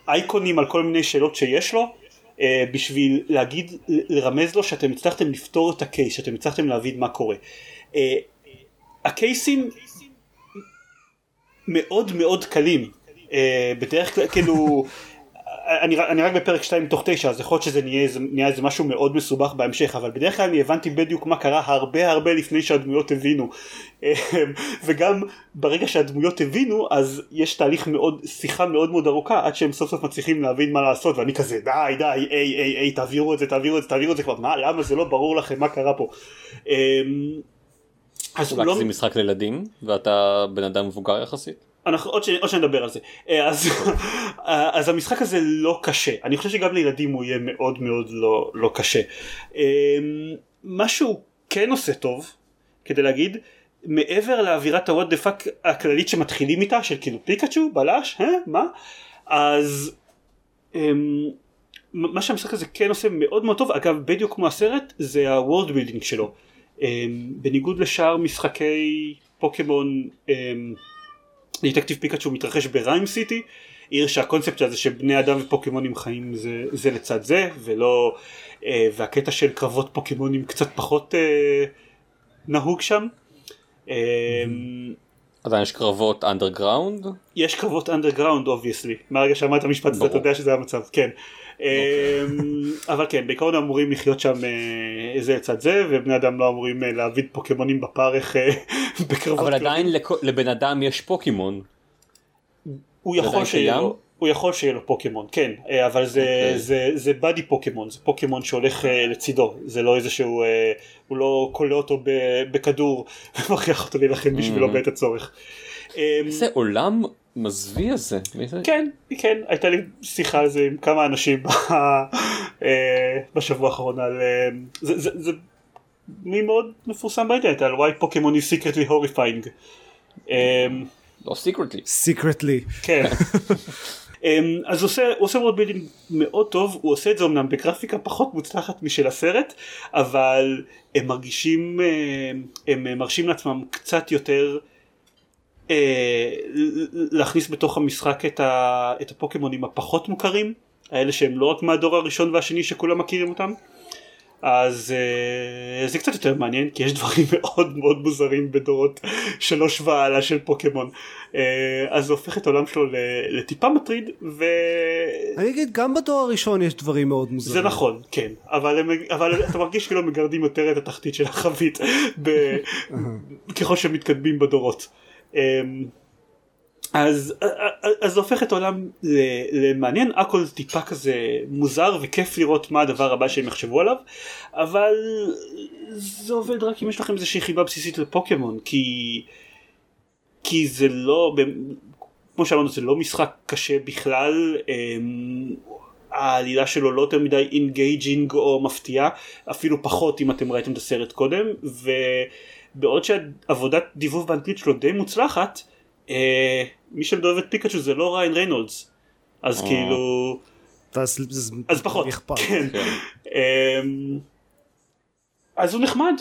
אייקונים על כל מיני שאלות שיש לו אה, בשביל להגיד לרמז לו שאתם הצלחתם לפתור את הקייס שאתם הצלחתם להבין מה קורה. אה, הקייסים מאוד מאוד קלים אה, בדרך כלל כאילו אני, אני רק בפרק 2 מתוך 9 אז יכול להיות שזה נהיה, נהיה איזה משהו מאוד מסובך בהמשך אבל בדרך כלל אני הבנתי בדיוק מה קרה הרבה הרבה לפני שהדמויות הבינו אמ, וגם ברגע שהדמויות הבינו אז יש תהליך מאוד שיחה מאוד מאוד ארוכה עד שהם סוף סוף מצליחים להבין מה לעשות ואני כזה די די איי איי איי תעבירו את זה תעבירו את זה תעבירו את זה כבר מה למה זה לא ברור לכם מה קרה פה. אמ, אז אולי לא... זה משחק לילדים ואתה בן אדם מבוגר יחסית. אנחנו עוד, ש... עוד שנדבר על זה. אה, אז, אז המשחק הזה לא קשה. אני חושב שגם לילדים הוא יהיה מאוד מאוד לא, לא קשה. אמ, מה שהוא כן עושה טוב כדי להגיד מעבר לאווירת ה what the fuck הכללית שמתחילים איתה של כאילו פיקאצ'ו בלש אה? מה? אז אמ, מה שהמשחק הזה כן עושה מאוד מאוד טוב אגב בדיוק כמו הסרט זה ה world building שלו. אמ, בניגוד לשאר משחקי פוקימון אמ, Detective Pikachu מתרחש בריים סיטי עיר שהקונספט הזה שבני אדם ופוקימונים חיים זה, זה לצד זה ולא אה, והקטע של קרבות פוקימונים קצת פחות אה, נהוג שם. אה, עדיין יש קרבות underground? יש קרבות underground obviously מהרגע שאמרת המשפט הזה אתה יודע שזה המצב כן. אמ, אבל כן בעיקרון אמורים לחיות שם אה, זה לצד זה ובני אדם לא אמורים אה, להעביד פוקימונים בפרך אה, בקרבות. אבל עדיין לבן אדם יש פוקימון. הוא יכול שיהיה לו. הוא יכול שיהיה לו פוקימון, כן, אבל זה, okay. אוקיי. זה, זה באדי פוקימון, זה פוקימון שהולך uh, לצידו, זה לא איזה שהוא, הוא לא כולא אותו בכדור ומכריח אותו להילחם בשבילו mm-hmm. בעת הצורך. איזה עולם מזוויע זה. כן, כן, הייתה לי שיחה על זה עם כמה אנשים אה, בשבוע האחרון על... אה, זה, זה, זה מי מאוד מפורסם באינטרנט על why פוקימון is secretly horrifying. אה, לא secretly. secretly. כן. אז הוא עושה, הוא עושה world building מאוד טוב, הוא עושה את זה אמנם בגרפיקה פחות מוצלחת משל הסרט, אבל הם מרגישים, הם מרשים לעצמם קצת יותר להכניס בתוך המשחק את, ה, את הפוקימונים הפחות מוכרים, האלה שהם לא רק מהדור הראשון והשני שכולם מכירים אותם. אז uh, זה קצת יותר מעניין כי יש דברים מאוד מאוד מוזרים בדורות שלוש והלאה של פוקימון uh, אז זה הופך את העולם שלו לטיפה מטריד ו... אני אגיד גם בדור הראשון יש דברים מאוד מוזרים. זה נכון כן אבל, הם, אבל אתה מרגיש כאילו מגרדים יותר את התחתית של החבית ב... ככל שמתקדמים בדורות. Um, אז, אז זה הופך את העולם למעניין, הכל טיפה כזה מוזר וכיף לראות מה הדבר הבא שהם יחשבו עליו, אבל זה עובד רק אם יש לכם איזושהי חיבה בסיסית לפוקימון, כי, כי זה לא, כמו שאמרנו זה לא משחק קשה בכלל, אמ, העלילה שלו לא יותר מדי engaging או מפתיעה, אפילו פחות אם אתם ראיתם את הסרט קודם, ובעוד שהעבודת דיבוב באנגלית שלו די מוצלחת, אה, מי שמדובב את פיקאצ'ו זה לא ריאן ריינולדס אז אה. כאילו אז פחות כן. כן. אמ, אז הוא נחמד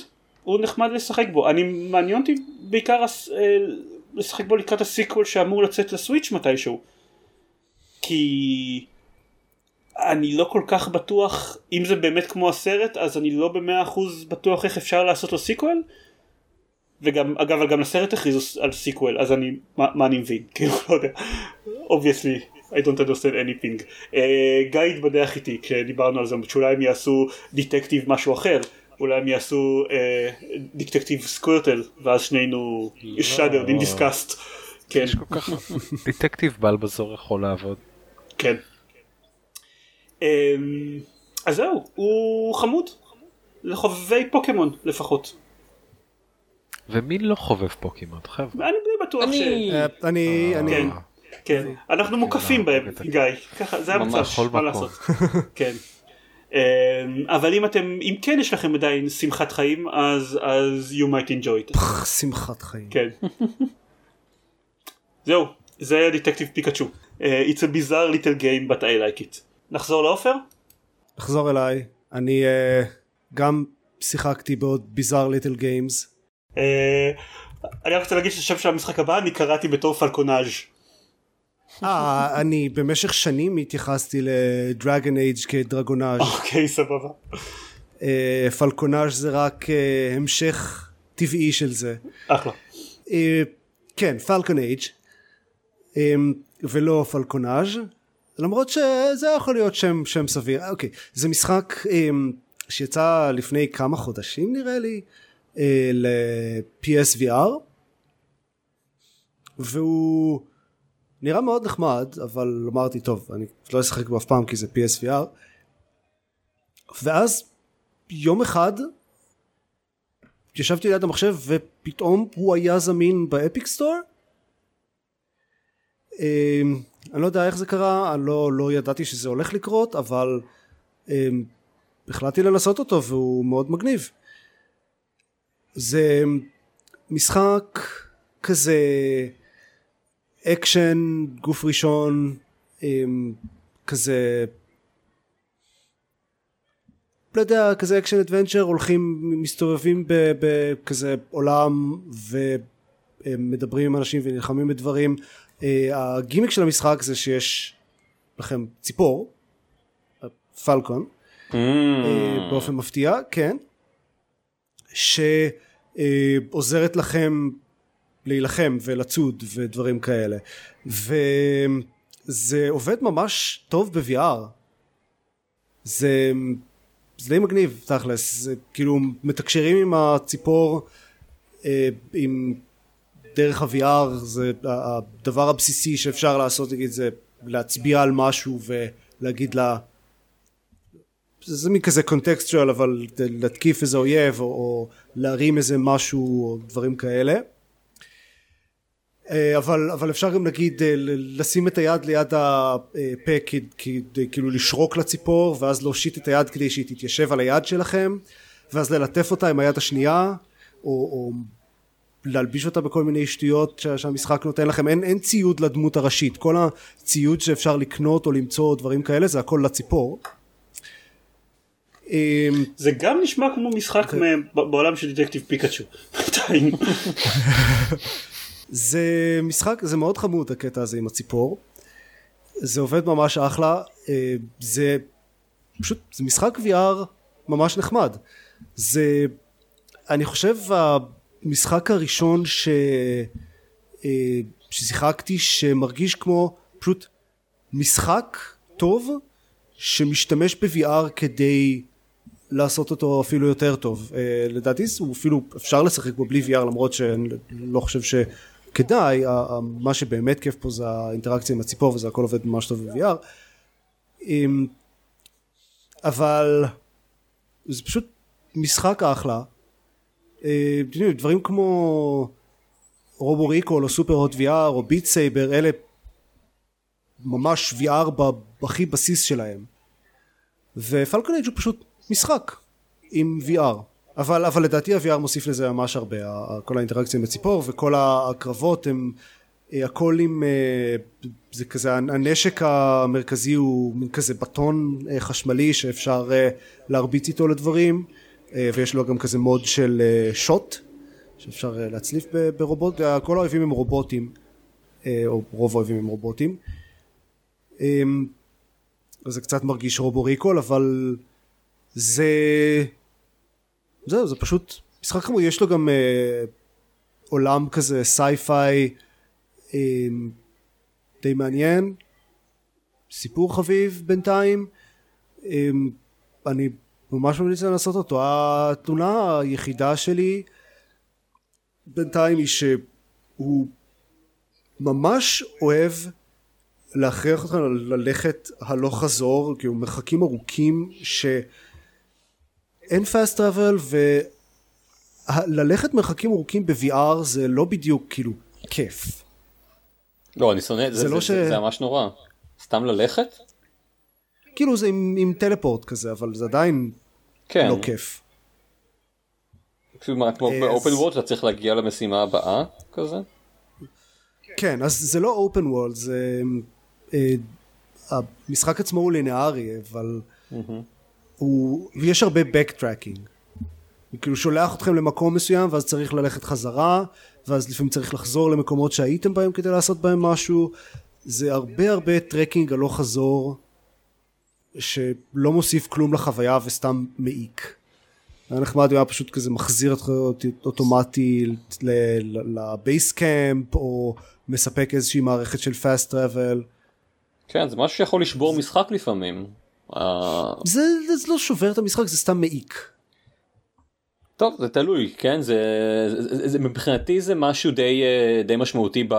הוא נחמד לשחק בו אני מעניין אותי בעיקר אה, לשחק בו לקראת ה sequel שאמור לצאת ל Switch מתישהו כי אני לא כל כך בטוח אם זה באמת כמו הסרט אז אני לא במאה אחוז בטוח איך אפשר לעשות לו sequel וגם אגב גם לסרט הכריזו על sequel אז אני מה, מה אני מבין? כאילו לא יודע. Obviously I don't understand anything. אה, גיא התבדח איתי כשדיברנו על זה שאולי הם יעשו detective משהו אחר. אולי הם יעשו detective אה, Squirtle ואז שנינו shuddered in disgust כן. יש כל כך detective Bulbasaur יכול לעבוד. כן. אמ, אז זהו הוא חמוד. לחובבי פוקימון לפחות ומי לא חובב פוקימון חבר'ה? אני די בטוח ש... אני, אני... כן, כן. אנחנו מוקפים בהם, גיא, ככה, זה המצב, מה לעשות. כן. אבל אם אתם, אם כן יש לכם עדיין שמחת חיים, אז אז you might enjoy it. שמחת חיים. כן. זהו, זה היה דטקטיב פיקאצ'ו. It's a bizarre little game but I like it. נחזור לעופר? נחזור אליי. אני גם שיחקתי בעוד bizarre little games. אה, אני רק רוצה להגיד שהשם של המשחק הבא אני קראתי בתור פלקונאז' אה, אני במשך שנים התייחסתי לדרגון אייג' כדרגונאז'. אוקיי, סבבה. אה, פלקונאז' זה רק אה, המשך טבעי של זה. אחלה. כן, פלקון אייג' ולא פלקונאז' למרות שזה יכול להיות שם, שם סביר. אוקיי, זה משחק שיצא לפני כמה חודשים נראה לי. אה, ל-PSVR והוא נראה מאוד נחמד אבל אמרתי טוב אני לא אשחק בו אף פעם כי זה PSVR ואז יום אחד ישבתי ליד המחשב ופתאום הוא היה זמין באפיק סטור אה, אני לא יודע איך זה קרה, אני לא, לא ידעתי שזה הולך לקרות, אבל אה, החלטתי לנסות אותו והוא מאוד מגניב. זה משחק כזה אקשן גוף ראשון כזה לא יודע כזה action adventure הולכים מסתובבים בכזה עולם ומדברים עם אנשים ונלחמים בדברים אה, הגימיק של המשחק זה שיש לכם ציפור פלקון mm. באופן מפתיע כן שעוזרת לכם להילחם ולצוד ודברים כאלה. וזה עובד ממש טוב ב-VR זה, זה די מגניב תכלס. זה כאילו מתקשרים עם הציפור אה, עם דרך ה-VR זה הדבר הבסיסי שאפשר לעשות נגיד זה להצביע על משהו ולהגיד לה זה מין כזה קונטקסטואל אבל להתקיף איזה אויב או, או להרים איזה משהו או דברים כאלה. אה, אבל, אבל אפשר גם נגיד אה, לשים את היד ליד הפה כדי כאילו לשרוק לציפור ואז להושיט את היד כדי שהיא תתיישב על היד שלכם ואז ללטף אותה עם היד השנייה או, או להלביש אותה בכל מיני שטויות שהמשחק נותן לכם. אין, אין ציוד לדמות הראשית. כל הציוד שאפשר לקנות או למצוא דברים כאלה זה הכל לציפור זה גם נשמע כמו משחק בעולם של דטקטיב פיקאצ'ו. זה משחק זה מאוד חמוד הקטע הזה עם הציפור זה עובד ממש אחלה אה, זה פשוט זה משחק VR ממש נחמד. זה, אני חושב המשחק הראשון ש... אה, ששיחקתי שמרגיש כמו פשוט משחק טוב שמשתמש ב-VR כדי לעשות אותו אפילו יותר טוב. אה, לדעתי הוא אפילו אפשר לשחק בו בלי VR למרות שאני לא חושב שכדאי, מה שבאמת כיף פה זה האינטראקציה עם הציפור וזה הכל עובד ממש טוב ב-VR. אמ, אבל זה פשוט משחק אחלה. אה, דברים כמו Robo Recall או Superhot VR או Beat Saber אלה ממש VR בהכי בסיס שלהם. ו Falcon Age הוא פשוט משחק עם VR. אבל, אבל לדעתי ה-VR מוסיף לזה ממש הרבה, כל האינטראקציה עם הציפור וכל הקרבות הם אה, הכל עם, אה, זה כזה, הנשק המרכזי הוא מין כזה בטון אה, חשמלי שאפשר להרביץ איתו לדברים ויש לו גם כזה מוד של שוט שאפשר להצליף ברובוט, כל האויבים הם רובוטים או רוב האויבים הם רובוטים אמ, זה קצת מרגיש רובו ריקול אבל זה זהו זה פשוט משחק חמוד. יש לו גם עולם כזה סייפיי אמ, די מעניין, סיפור חביב בינתיים, אמ, אני ממש ממליץ לעשות אותו. התלונה היחידה שלי בינתיים היא שהוא ממש אוהב להכריח אותך ללכת הלוך חזור, כאילו מרחקים ארוכים שאין fast travel וללכת מרחקים ארוכים ב-VR זה לא בדיוק כאילו כיף. לא, אני שונא את זה, זה, לא ש... זה ממש נורא. סתם ללכת? כאילו זה עם, עם טלפורט כזה, אבל זה עדיין כן. לא כיף. כמו באופן וורד אתה צריך להגיע למשימה הבאה כזה? כן, אז זה לא open world, זה... אה, המשחק עצמו הוא לינארי, אבל mm-hmm. הוא... ויש הרבה backtracking. הוא כאילו שולח אתכם למקום מסוים ואז צריך ללכת חזרה ואז לפעמים צריך לחזור למקומות שהייתם בהם כדי לעשות בהם משהו זה הרבה הרבה trekking הלוך חזור שלא מוסיף כלום לחוויה וסתם מעיק. היה נחמד היה פשוט כזה מחזיר אותך אוטומטי לבייס קאמפ או מספק איזושהי מערכת של פאסט טראבל. כן זה משהו שיכול לשבור משחק לפעמים. זה, זה לא שובר את המשחק זה סתם מעיק. טוב זה תלוי כן זה, זה, זה מבחינתי זה משהו די אה, די משמעותי ב,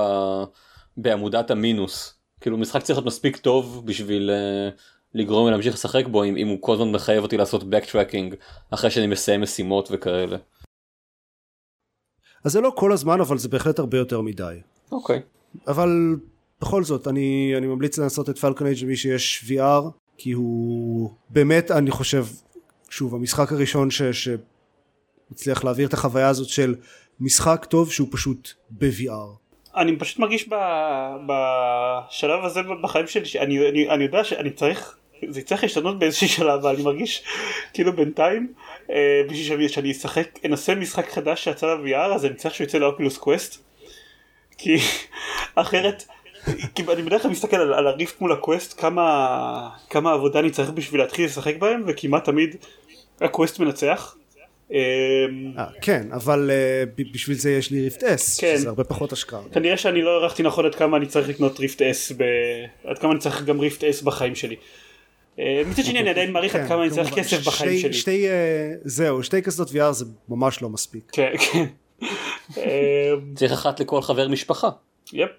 בעמודת המינוס כאילו משחק צריך להיות מספיק טוב בשביל uh, לגרום לי להמשיך לשחק בו אם, אם הוא כל הזמן מחייב אותי לעשות backtracking אחרי שאני מסיים משימות וכאלה. אז זה לא כל הזמן אבל זה בהחלט הרבה יותר מדי. אוקיי. Okay. אבל בכל זאת אני, אני ממליץ לעשות את פלקון אייג' למי שיש VR כי הוא באמת אני חושב שוב המשחק הראשון ש... ש... מצליח להעביר את החוויה הזאת של משחק טוב שהוא פשוט ב-VR. אני פשוט מרגיש ב, בשלב הזה בחיים שלי שאני אני, אני יודע שאני צריך זה צריך להשתנות באיזשהו שלב אבל אני מרגיש כאילו בינתיים אה, בשביל שאני, שאני אשחק אנסה משחק חדש שיצא ל-VR אז אני צריך שהוא יצא ל Oculus Quest כי אחרת כי אני בדרך כלל מסתכל על, על ה Rift מול ה Quest כמה כמה עבודה אני צריך בשביל להתחיל לשחק בהם וכמעט תמיד ה Quest מנצח אמ, אה, כן אבל אה, בשביל זה יש לי Rift S כן. שזה הרבה פחות השקעה. כנראה שאני לא הערכתי נכון עד כמה אני צריך לקנות ריפט אס עד כמה אני צריך גם ריפט אס בחיים שלי. אה, מצד שני אני עדיין מעריך עד כן, כמה אני צריך כסף בחיים שלי. שתי זהו שתי קסדות VR זה ממש לא מספיק. כן כן. צריך אחת לכל חבר משפחה. יפ.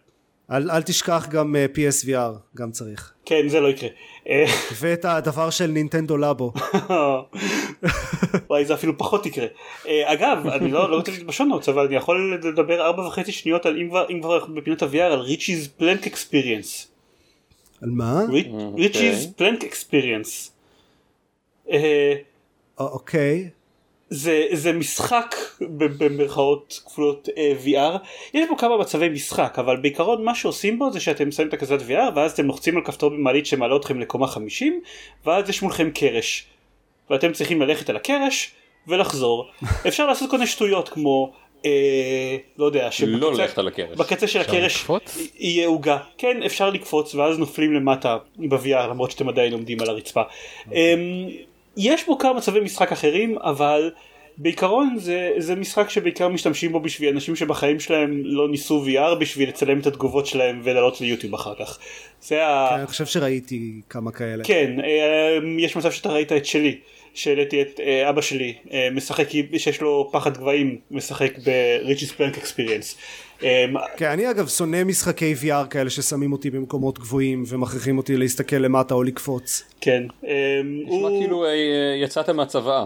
אל, אל תשכח גם uh, PSVR, גם צריך. כן, זה לא יקרה. אה, ואת הדבר של נינטנדו לבו. וואי, זה אפילו פחות יקרה. אה, אגב, אני לא, לא רוצה להתבשל בשונות, אבל אני יכול לדבר ארבע וחצי שניות על, אם כבר, אם כבר אנחנו בפינות ה-VR, על ריצ'יז פלנק אקספיריאנס. על מה? ריצ'יז פלנק אקספיריאנס. אוקיי. זה, זה משחק במרכאות כפולות uh, אה, VR יש בו כמה מצבי משחק אבל בעיקרון מה שעושים בו זה שאתם שמים את הכזאת VR ואז אתם לוחצים על כפתור במעלית שמעלה אתכם לקומה 50 ואז יש מולכם קרש ואתם צריכים ללכת על הקרש ולחזור אפשר לעשות כל מיני שטויות כמו אה, לא יודע לא ללכת על הקרש בקצה של הקרש יהיה עוגה כן אפשר לקפוץ ואז נופלים למטה ב-VR למרות שאתם עדיין עומדים על הרצפה. Okay. אוקיי. אה, יש בו כמה מצבי משחק אחרים אבל בעיקרון זה, זה משחק שבעיקר משתמשים בו בשביל אנשים שבחיים שלהם לא ניסו VR בשביל לצלם את התגובות שלהם ולעלות ליוטיוב אחר כך. זה ה... כן, אני חושב שראיתי כמה כאלה. כן, אה, יש מצב שאתה ראית את שלי, שהעליתי את אה, אבא שלי אה, משחק, שיש לו פחד גבהים, משחק ב-Rich's Plank Experience. כן, אני אגב שונא משחקי VR כאלה ששמים אותי במקומות גבוהים ומכריחים אותי להסתכל למטה או לקפוץ. כן. נשמע כאילו יצאת מהצבא.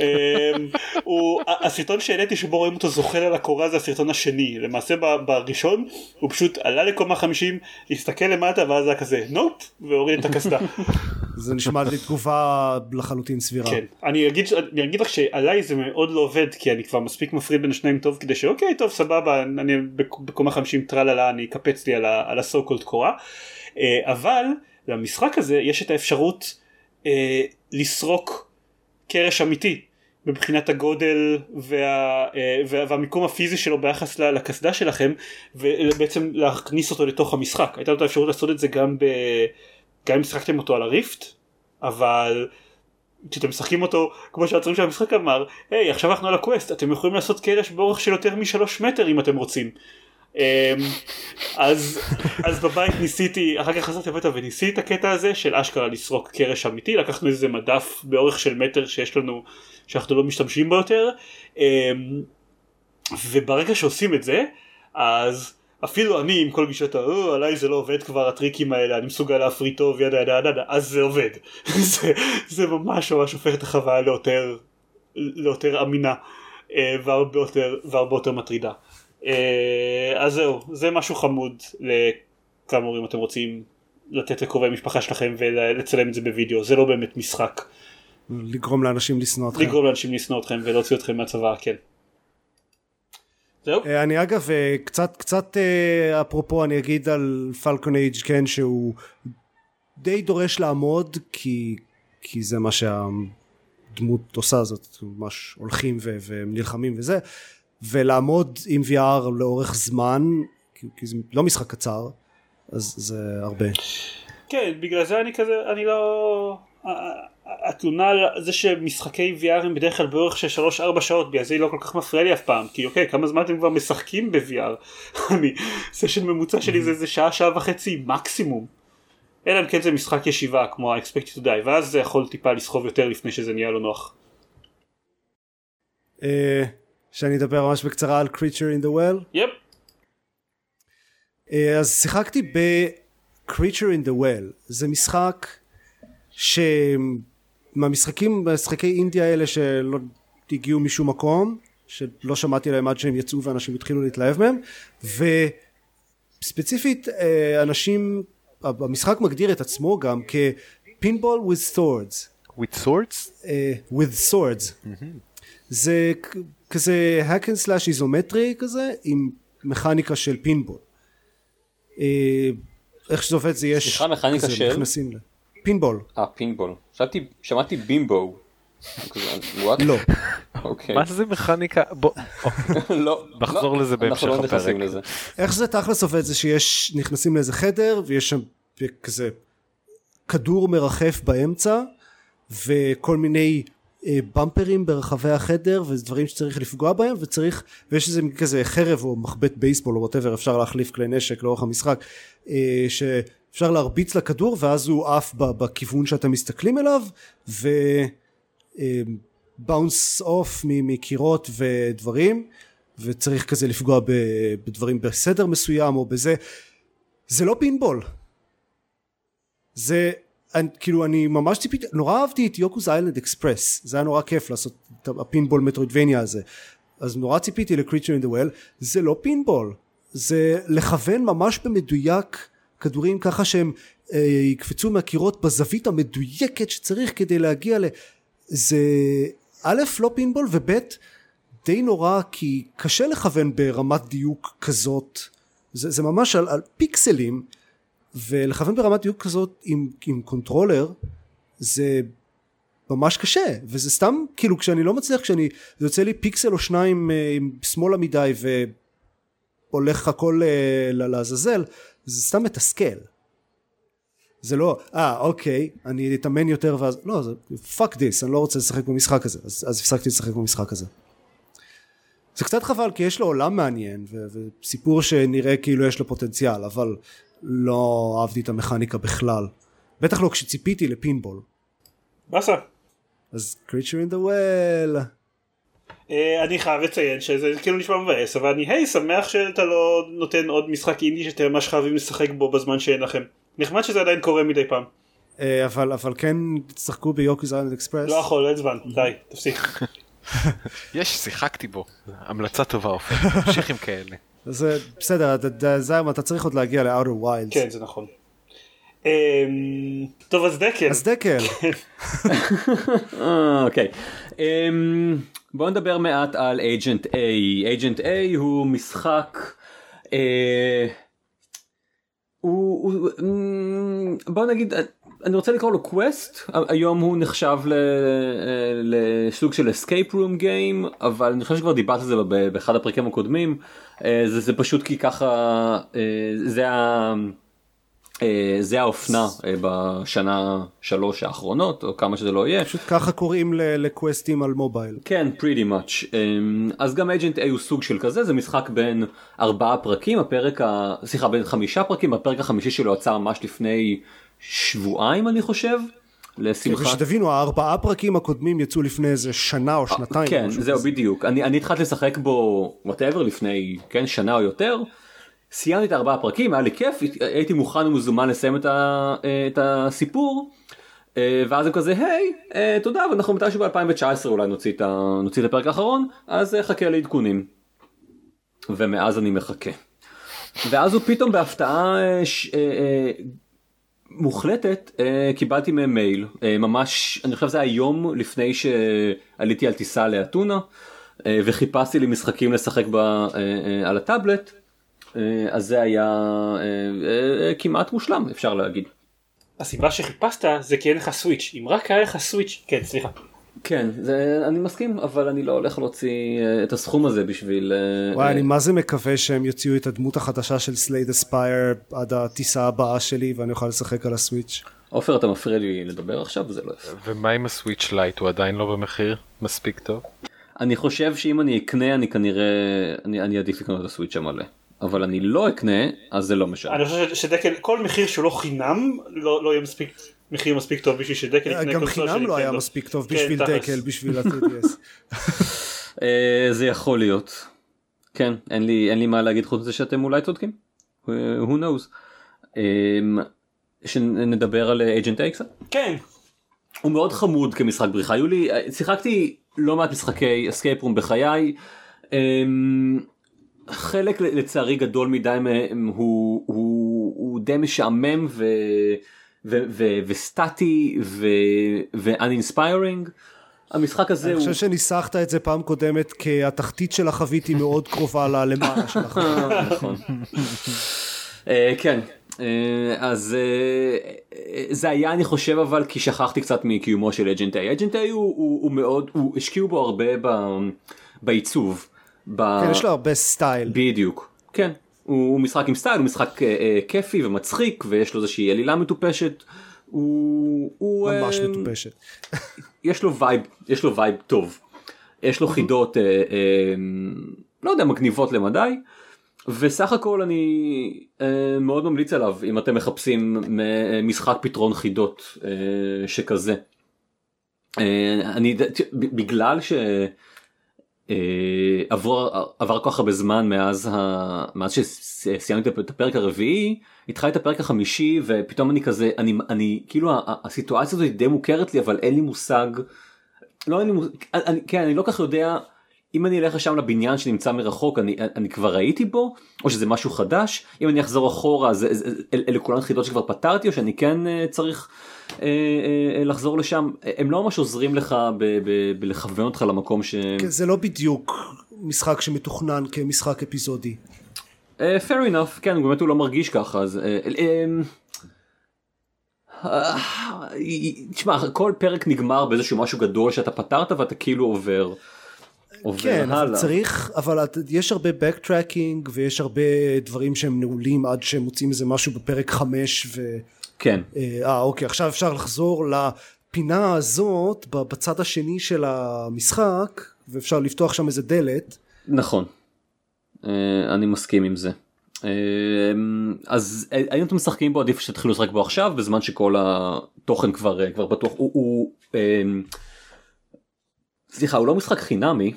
אמ, הוא, הסרטון שהעליתי שבו רואים אותו זוחל על הקורה זה הסרטון השני למעשה בראשון הוא פשוט עלה לקומה 50 הסתכל למטה ואז היה כזה נוט והוריד את הקסדה. זה נשמע לי תגובה לחלוטין סבירה. כן, אני אגיד, אני אגיד לך שעליי זה מאוד לא עובד כי אני כבר מספיק מפריד בין השניים טוב כדי שאוקיי טוב סבבה אני בקומה 50 טרללה אני אקפץ לי על הסו קולד קורה אה, אבל למשחק הזה יש את האפשרות אה, לסרוק קרש אמיתי מבחינת הגודל וה, אה, וה, והמיקום הפיזי שלו ביחס לקסדה שלכם ובעצם להכניס אותו לתוך המשחק. הייתה לו את האפשרות לעשות את זה גם ב... גם אם שחקתם אותו על הריפט אבל כשאתם משחקים אותו כמו שהעצורים של המשחק אמר היי עכשיו אנחנו על הקווסט אתם יכולים לעשות קרש באורך של יותר משלוש מטר אם אתם רוצים. אמ, אז, אז בבית ניסיתי, אחר כך חזרתי הביתה וניסיתי את הקטע הזה של אשכרה לסרוק קרש אמיתי, לקחנו איזה מדף באורך של מטר שיש לנו, שאנחנו לא משתמשים בו יותר, אמ, וברגע שעושים את זה, אז אפילו אני עם כל גישת ה... עליי זה לא עובד כבר הטריקים האלה, אני מסוגל להפריד טוב ידה ידה ידה, אז זה עובד. זה, זה ממש ממש הופך את החוויה ליותר, ליותר אמינה אה, והרבה יותר, והרבה יותר מטרידה. אה, אז זהו, זה משהו חמוד לכאמור אם אתם רוצים לתת לקרובי משפחה שלכם ולצלם את זה בווידאו, זה לא באמת משחק. לגרום לאנשים לשנוא אתכם. לגרום לאנשים לשנוא אתכם ולהוציא אתכם מהצבא, כן. זהו. אה, אני אגב אה, קצת קצת אפרופו אני אגיד על פלקון אייג' כן שהוא די דורש לעמוד כי כי זה מה שהדמות עושה זאת ממש הולכים ונלחמים וזה ולעמוד עם VR לאורך זמן כי, כי זה לא משחק קצר אז זה הרבה. כן בגלל זה אני כזה אני לא התלונה על זה שמשחקי VR הם בדרך כלל באורך של 3-4 שעות בגלל זה היא לא כל כך מפריע לי אף פעם כי אוקיי כמה זמן אתם כבר משחקים ב-VR אני סשן ממוצע שלי זה איזה שעה שעה וחצי מקסימום אלא אם כן זה משחק ישיבה כמו ה-expected to die ואז זה יכול טיפה לסחוב יותר לפני שזה נהיה לא נוח. אה, שאני אדבר ממש בקצרה על Creature in the Well. יפ. אה, אז שיחקתי ב-Creature in the Well. זה משחק שמהמשחקים, משחקי אינדיה האלה שלא הגיעו משום מקום, שלא שמעתי עליהם עד שהם יצאו ואנשים התחילו להתלהב מהם, וספציפית אה, אנשים, המשחק מגדיר את עצמו גם כ-pinball with swords. with swords? Uh, with swords. Mm-hmm. זה כזה hack and slash איזומטרי כזה עם מכניקה של פינבול. אה, איך שזה עובד זה יש סליחה מכניקה של? נכנסים ל... פינבול. אה פינבול. שמעתי, שמעתי בימבו. לא. מה זה מכניקה? בוא. לא. נחזור לזה בהמשך לא הפרק. איך זה תכלס עובד זה שיש נכנסים לאיזה חדר ויש שם כזה כדור מרחף באמצע וכל מיני אה, bumper ים ברחבי החדר ודברים שצריך לפגוע בהם וצריך ויש איזה כזה חרב או מחבט בייסבול או whatever אפשר להחליף כלי נשק לאורך המשחק שאפשר להרביץ לכדור ואז הוא עף בכיוון שאתם מסתכלים אליו ו bounce off אה, מקירות ודברים וצריך כזה לפגוע בדברים בסדר מסוים או בזה. זה לא פינבול. זה אני, כאילו אני ממש ציפיתי, נורא אהבתי את יוקוס איילנד אקספרס, זה היה נורא כיף לעשות את הפינבול מטרוידבניה הזה, אז נורא ציפיתי לקריצ'ר אין דה וול, זה לא פינבול, זה לכוון ממש במדויק כדורים ככה שהם אה, יקפצו מהקירות בזווית המדויקת שצריך כדי להגיע ל... זה א' לא פינבול וב' די נורא כי קשה לכוון ברמת דיוק כזאת, זה, זה ממש על, על פיקסלים ולכוון ברמת דיוק כזאת עם, עם controller זה ממש קשה וזה סתם כאילו כשאני לא מצליח כשאני זה יוצא לי פיקסל או שניים אה, שמאלה מדי והולך הכל אה, לעזאזל זה סתם מתסכל זה לא, אה אוקיי, אני אתאמן יותר ואז, לא, זה fuck this, אני לא רוצה לשחק במשחק הזה, אז, אז הפסקתי לשחק במשחק הזה. זה קצת חבל כי יש לו עולם מעניין ו- וסיפור שנראה כאילו יש לו פוטנציאל, אבל לא אהבתי את המכניקה בכלל. בטח לא כשציפיתי לפינבול. באסה. אז creature in the well. אה, אני חייב לציין שזה כאילו נשמע מבאס אבל אני היי שמח שאתה לא נותן עוד משחק אינדי שאתם ממש חייבים לשחק בו בזמן שאין לכם. נחמד שזה עדיין קורה מדי פעם. אה, אבל אבל כן תשחקו ביוקיז איילנד אקספרס. לא יכול אין זמן די תפסיק. יש, שיחקתי בו. המלצה טובה עופר, תמשיך עם כאלה. זה בסדר, אתה- זיירמן, אתה צריך עוד להגיע ל-outer wilds. כן זה נכון. אמ, טוב אז דקל. אז דקל, אה, אוקיי. אמ, בואו נדבר מעט על agent A. agent A הוא משחק. אה, הוא, הוא אמ, בוא נגיד אני רוצה לקרוא לו קווסט היום הוא נחשב ל, אה, לסוג של escape room game אבל אני חושב שכבר דיברת על זה באחד הפרקים הקודמים אה, זה, זה פשוט כי ככה זה ה... אה, זה האופנה אה, בשנה שלוש האחרונות או כמה שזה לא יהיה. פשוט ככה קוראים לקווסטים על מובייל. כן, pretty much. Um, אז גם agent A הוא סוג של כזה, זה משחק בין ארבעה פרקים, הפרק ה... סליחה, בין חמישה פרקים, הפרק החמישי שלו יצא ממש לפני שבועיים אני חושב, לשמחת... ושתבינו, הארבעה פרקים הקודמים יצאו לפני איזה שנה או שנתיים. כן, זהו. בדיוק. אני התחלתי לשחק בו, וואטאבר, לפני, כן, שנה או יותר. סיימתי את ארבעה פרקים, היה לי כיף, הייתי מוכן ומזומן לסיים את, ה, את הסיפור. אה, ואז הם כזה, היי, אה, תודה, ואנחנו מתישהו ב-2019 אולי נוציא את, ה, נוציא את הפרק האחרון, אז אה, חכה לעדכונים. ומאז אני מחכה. ואז הוא פתאום בהפתעה אה, ש, אה, אה, מוחלטת אה, קיבלתי מהם מייל אה, ממש אני חושב זה היה יום לפני שעליתי על טיסה לאתונה אה, וחיפשתי לי משחקים לשחק אה, אה, על הטאבלט אה, אז זה היה אה, אה, כמעט מושלם אפשר להגיד. הסיבה שחיפשת זה כי אין לך סוויץ' אם רק היה לך סוויץ' כן סליחה. כן זה, אני מסכים אבל אני לא הולך להוציא אה, את הסכום הזה בשביל אה, וואי, אה, אני מה זה מקווה שהם יוציאו את הדמות החדשה של Slay the Spire עד הטיסה הבאה שלי ואני אוכל לשחק על ה Switch. עופר אתה מפריע לי לדבר עכשיו זה לא יפה. ומה עם ה Switch Lite הוא עדיין לא במחיר מספיק טוב? אני חושב שאם אני אקנה אני כנראה אני, אני אעדיף לקנות את ה Switch המלא אבל אני לא אקנה אז זה לא משנה. אני חושב שדקל כל מחיר שהוא לא חינם לא לא יהיה מספיק מחיר מספיק טוב בשביל שדקל יקנה גם חינם לא היה. מספיק טוב כן, בשביל. דקל, בשביל ה-3DS. אה, זה יכול להיות. כן, אין לי, אין לי מה להגיד חוץ מזה שאתם אולי צודקים. אה, who knows. אה, שנדבר על Agent קצת. כן הוא מאוד חמוד כמשחק בריחה. היו לי, שיחקתי לא מעט משחקי escape room בחיי. חלק לצערי גדול מדי מהם הוא, הוא, הוא די משעמם ו, ו, ו, וסטטי ו, ו-uninspiring. המשחק הזה אני הוא... חושב שניסחת את זה פעם קודמת כהתחתית של החבית היא מאוד קרובה ללמעלה של החבית. נכון. אה, כן. אה, אז אה, זה היה אני חושב אבל כי שכחתי קצת מקיומו של Agent A. Agent A הוא, מאוד, הוא השקיעו בו הרבה בעיצוב. ב... כן, יש לו הרבה style. בדיוק. כן. הוא, הוא משחק עם style, הוא משחק אה, אה, כיפי ומצחיק ויש לו איזושהי עלילה מטופשת. הוא, הוא ממש אה, מטופשת. יש לו vibe, יש לו vibe טוב. יש לו חידות, אה, אה, לא יודע, מגניבות למדי. וסך הכל אני אה, מאוד ממליץ עליו אם אתם מחפשים מ- משחק פתרון חידות אה, שכזה. אה, אני בגלל ש... אה, עבור, עבר כל כך הרבה זמן מאז, ה... מאז שסיימתי את הפרק הרביעי, התחלתי את הפרק החמישי ופתאום אני כזה, אני, אני כאילו הסיטואציה הזאת די מוכרת לי אבל אין לי מושג, לא אין לי מושג, אני, כן אני לא כך יודע אם אני אלך לשם לבניין שנמצא מרחוק אני, אני כבר הייתי בו או שזה משהו חדש, אם אני אחזור אחורה אז אז- אל- אלה כולן חידות שכבר פתרתי או שאני כן אה, צריך אה, אה, לחזור לשם, הם לא ממש עוזרים לך ב- ב- בלכוון אותך למקום ש... כן, זה לא בדיוק משחק שמתוכנן כמשחק אפיזודי. אה, fair enough, כן, באמת הוא לא מרגיש ככה, אז... אה, אה, תשמע, כל פרק נגמר באיזשהו משהו גדול שאתה פתרת ואתה כאילו עובר. עובר כן, אבל הלאה. צריך, אבל את- יש הרבה backtracking ויש הרבה דברים שהם נעולים עד שהם מוצאים איזה משהו בפרק חמש ו... כן. אה, אוקיי, עכשיו אפשר לחזור לפינה הזאת בצד השני של המשחק, ואפשר לפתוח שם איזה דלת. נכון. אה, אני מסכים עם זה. אה, אז האם אתם משחקים בו עדיף שתתחילו לשחק בו עכשיו בזמן שכל התוכן כבר אה, כבר פתוח הוא, הוא סליחה הוא לא משחק חינמי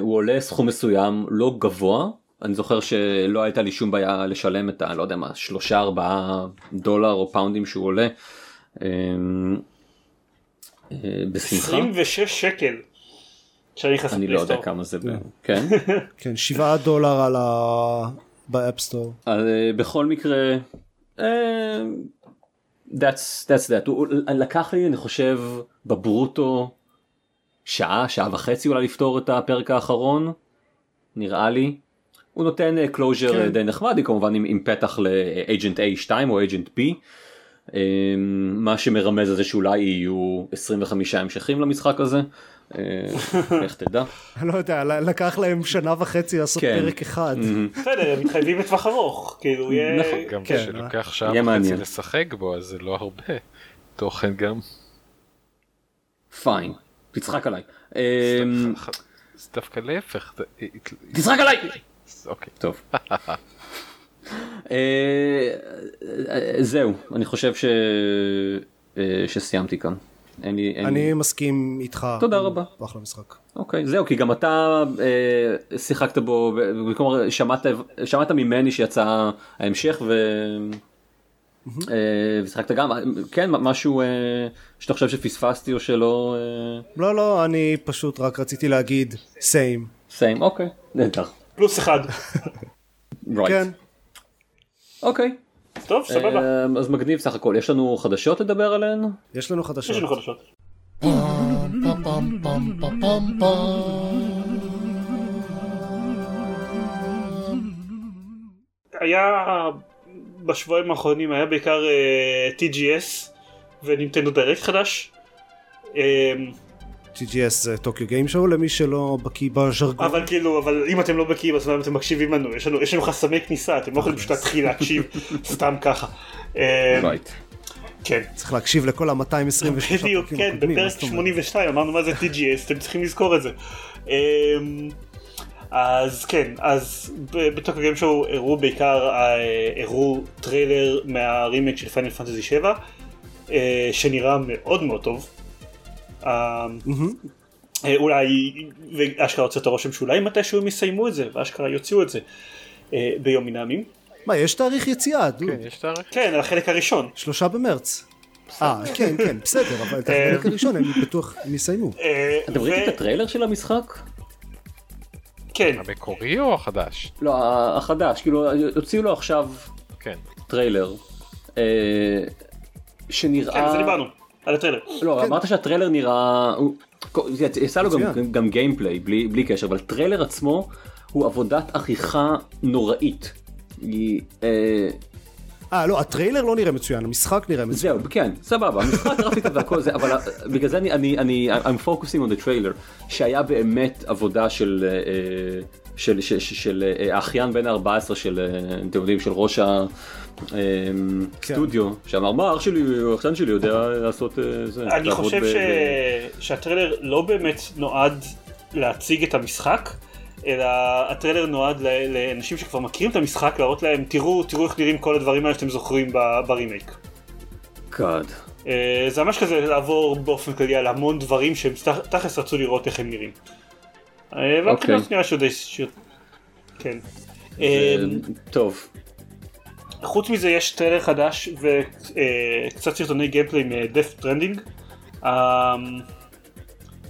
הוא עולה סכום מסוים לא גבוה אני זוכר שלא הייתה לי שום בעיה לשלם את ה... לא יודע מה שלושה ארבעה דולר או פאונדים שהוא עולה. בשמחה. 26 שקל. אני לא יודע כמה זה, כן? כן, 7 דולר על ה... ב App Store. אה, בכל מקרה, אה, that's, that's that. הוא לקח לי אני חושב בברוטו שעה, שעה וחצי אולי לפתור את הפרק האחרון, נראה לי. הוא נותן closure אה, כן. די נחמד, כמובן עם, עם פתח ל Agent A2 או Agent B. מה שמרמז על זה שאולי יהיו 25 המשכים למשחק הזה. אה, איך תדע? אני לא יודע, לקח להם שנה וחצי לעשות כן. פרק אחד. בסדר, הם מתחייבים לטווח ארוך, כאילו יהיה... נכון, גם כן. כשלוקח שעה וחצי לשחק בו, אז זה לא הרבה תוכן גם. פיין, תצחק עליי. זה דווקא להפך. תצחק עליי! אוקיי. טוב. אה, זהו, אני חושב שסיימתי כאן. אין לי, אין אני לי... מסכים איתך. תודה רבה. אחלה משחק. אוקיי, זהו, כי גם אתה אה, שיחקת בו, כלומר שמעת, שמעת ממני שיצא ההמשך ו... Mm-hmm. אה, ושיחקת גם, כן, משהו אה, שאתה חושב שפספסתי או שלא... אה... לא, לא, אני פשוט רק רציתי להגיד סיים. סיים, אוקיי, נהדר. פלוס אחד. right. כן. אוקיי. טוב, סבבה. אמ, אז מגניב סך הכל. יש לנו חדשות לדבר עליהן? יש לנו חדשות. יש לנו חדשות. היה בשבועיים האחרונים היה בעיקר uh, אה, TGS ונינטנדו דירקט חדש. Um, TGS זה Tokyo Game Show למי שלא בקיא בז'רגון. אבל כאילו, אבל אם אתם לא בקיאים אז אתם מקשיבים לנו, יש לנו, יש לנו חסמי כניסה, אתם לא יכולים פשוט להתחיל להקשיב סתם ככה. כן. צריך להקשיב לכל ה-226 בדיוק, כן, בפרק 82 אמרנו מה זה TGS, אתם צריכים לזכור את זה. אז כן, אז ב Tokyo Game Show הראו בעיקר, אה, הראו טריילר מהרימייק של Final Fantasy 7, אה, שנראה מאוד מאוד טוב. אה, אולי, ואשכרה רוצה את הרושם שאולי מתישהו הם יסיימו את זה, ואשכרה יוציאו את זה ביום מן הימים. מה, יש תאריך יציאה, דו. כן, יש תאריך. כן, על החלק הראשון. שלושה במרץ. אה, כן, כן, בסדר, אבל את החלק הראשון הם בטוח הם יסיימו. אתם ראיתם את הטריילר של המשחק? כן. המקורי או החדש? לא, החדש, כאילו, הוציאו לו עכשיו כן. טריילר. שנראה... כן, זה דיברנו. על הטריילר. לא, כן. אמרת שהטריילר נראה, יצא לו גם, גם gameplay בלי, בלי קשר, אבל טריילר עצמו הוא עבודת עריכה נוראית. אה, אה לא הטריילר לא נראה מצוין המשחק נראה מצוין. זהו כן סבבה המשחק גרפית והכל זה אבל בגלל זה אני אני אני I'm focusing on the trailer שהיה באמת עבודה של אה, של של של אה, האחיין בן ה-14 של אתם יודעים של ראש הסטודיו כן. שאמר מה אח שלי האחיין שלי יודע לעשות זה. אני חושב שהטריילר לא באמת נועד להציג את המשחק. אלא הטריילר נועד לאנשים שכבר מכירים את המשחק להראות להם תראו תראו איך נראים כל הדברים האלה שאתם זוכרים ב remake. God. אה, זה ממש כזה לעבור באופן כללי על המון דברים שהם תכלס רצו לראות איך הם נראים. אה, אוקיי. נראה שעוד יש... כן. אה, טוב. חוץ מזה יש טריילר חדש וקצת סרטוני gameplay מ-Death Stranding.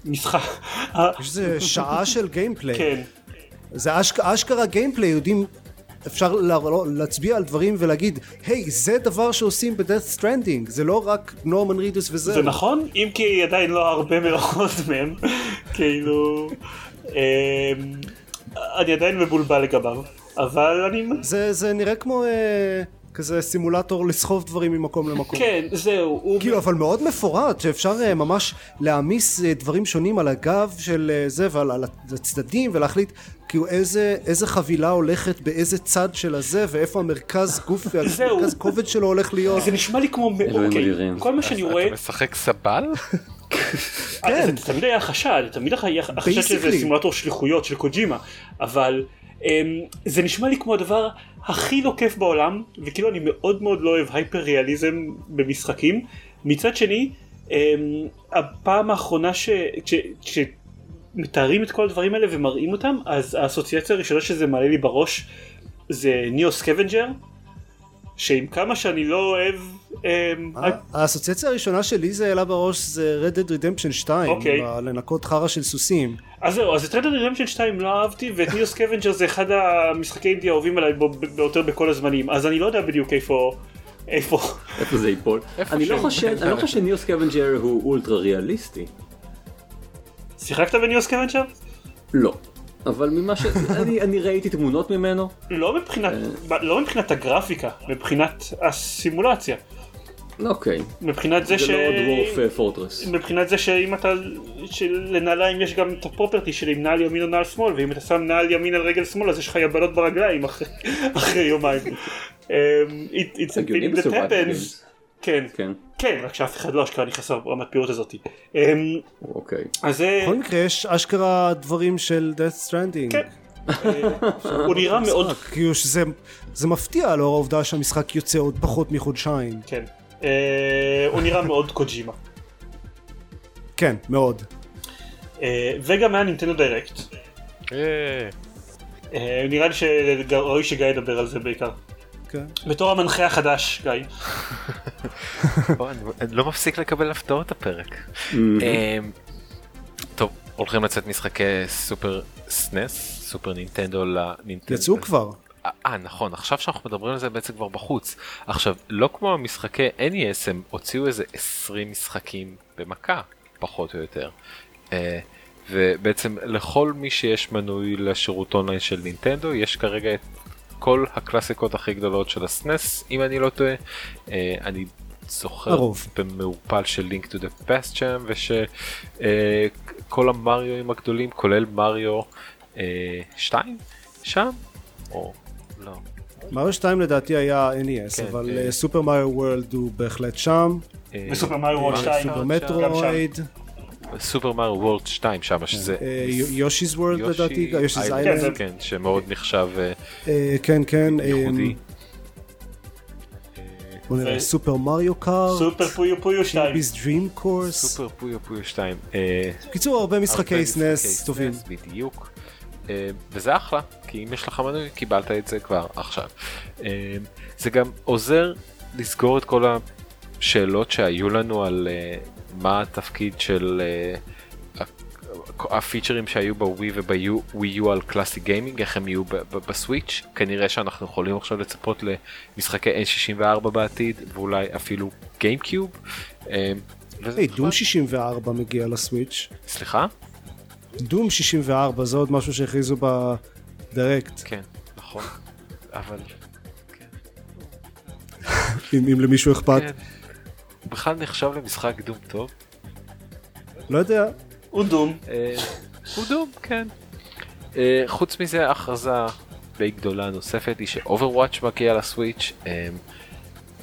משחק. יש איזה שעה של gameplay. כן. זה אשכ... אשכרה gameplay, יודעים, אפשר לה... להצביע על דברים ולהגיד, היי, hey, זה דבר שעושים ב-Death Stranding, זה לא רק נורמן רידוס וזהו. זה נכון, אם כי עדיין לא הרבה מאוד מהם, כאילו, אמ, אני עדיין מבולבל לגביו, אבל אני... זה, זה נראה כמו... אה... כזה סימולטור לסחוב דברים ממקום למקום. כן, זהו. הוא... כאילו, אבל מאוד מפורט, שאפשר uh, ממש להעמיס uh, דברים שונים על הגב של uh, זה ועל על הצדדים ולהחליט כאילו איזה, איזה חבילה הולכת באיזה צד של הזה ואיפה המרכז גוף והמרכז כובד שלו הולך להיות. זה נשמע לי כמו... אוקיי, כל מה שאני רואה... אתה משחק סבל? כן. זה תמיד היה חשד, תמיד היה חשד שזה סימולטור שליחויות של קוג'ימה, אבל זה נשמע לי כמו הדבר הכי לא כיף בעולם, וכאילו אני מאוד מאוד לא אוהב הייפר ריאליזם במשחקים. מצד שני, um, הפעם האחרונה ש... ש... ש... מתארים את כל הדברים האלה ומראים אותם, אז האסוציאציה הראשונה שזה מעלה לי בראש זה NEO Scavenger, שעם כמה שאני לא אוהב... אמ, האסוציאציה הראשונה שלי זה העלה בראש זה Red Dead Redemption 2, אוקיי. לנקות חרא של סוסים. אז זהו, אז את Red Dead Redemption 2 לא אהבתי, ואת NEO Scavenger זה אחד המשחקי אינדי האהובים עליי ביותר בכל הזמנים, אז אני לא יודע בדיוק איפה... איפה? איפה זה ייפול? אני לא חושב לא ש NEO Scavenger הוא אולטרה ריאליסטי. שיחקת ב NEO Scavenger? לא. אבל ממה ש... אני, אני ראיתי תמונות ממנו. לא מבחינת, לא מבחינת הגרפיקה, מבחינת הסימולציה. אוקיי. מבחינת זה, זה ש... זה לא דוורף פורטרס. מבחינת זה שאם אתה... שלנעליים יש גם את הפרופרטי של עם נעל ימין או נעל שמאל, ואם אתה שם נעל ימין על רגל שמאל אז יש לך יבלות ברגליים אחרי, אחרי יומיים. um, it, it's a thing that happens. כן, כן, כן, רק שאף אחד לא אשכרה נכנס לרמת פירוט הזאתי. אוקיי. אז. בכל מקרה יש אשכרה דברים של death stranding. כן. הוא נראה מאוד... כאילו שזה זה מפתיע לאור העובדה שהמשחק יוצא עוד פחות מחודשיים. כן. הוא נראה מאוד קוג'ימה. כן, מאוד. וגם היה נינטנדו דיירקט. נראה לי שראוי שגיא ידבר על זה בעיקר. כן. בתור המנחה החדש, גיא. אני לא מפסיק לקבל הפתעות הפרק. טוב, הולכים לצאת משחקי Super NES, סופר נינטנדו לנינטנדו. יצאו כבר. אה נכון עכשיו שאנחנו מדברים על זה בעצם כבר בחוץ עכשיו לא כמו המשחקי NES הם הוציאו איזה 20 משחקים במכה פחות או יותר uh, ובעצם לכל מי שיש מנוי לשירות אונליין של נינטנדו יש כרגע את כל הקלאסיקות הכי גדולות של ה SNES אם אני לא טועה uh, אני זוכר הרוב. במעופל של לינק טו דה פסט שם ושכל uh, המריואים הגדולים כולל מריו 2 uh, שם או לא. מריו 2 לדעתי היה NES, כן, אבל. סופר מריו וורלד הוא בהחלט שם. וסופר מריו וורלד 2. סופר מטרואיד. סופר מריו וורלד 2 שם שזה יושי's וורלד לדעתי, יושי's איילנד. כן, שמאוד נחשב כן כן. ייחודי. בוא נראה Super Mario Kart. Super Puyo Puyo 2. Kirby's Dream Course. Super Puyo Puyo 2. בקיצור הרבה משחקי SNES טובים. בדיוק. וזה אחלה כי אם יש לך מנוי קיבלת את זה כבר עכשיו. זה גם עוזר לסגור את כל השאלות שהיו לנו על מה התפקיד של הפיצ'רים שהיו בווי ובווי יו על classic gaming איך הם יהיו בסוויץ' כנראה שאנחנו יכולים עכשיו לצפות למשחקי N64 בעתיד ואולי אפילו גיימקיוב. היי דום 64 מגיע לסוויץ'. סליחה? דום 64 זה עוד משהו שהכריזו בדירקט. כן, נכון, אבל... כן. אם, אם למישהו אכפת. הוא בכלל נחשב למשחק דום טוב? לא יודע. הוא Doom. אה, הוא Doom, כן. אה, חוץ מזה, הכרזה די גדולה נוספת היא ש Overwatch מגיע ל Switch. אה,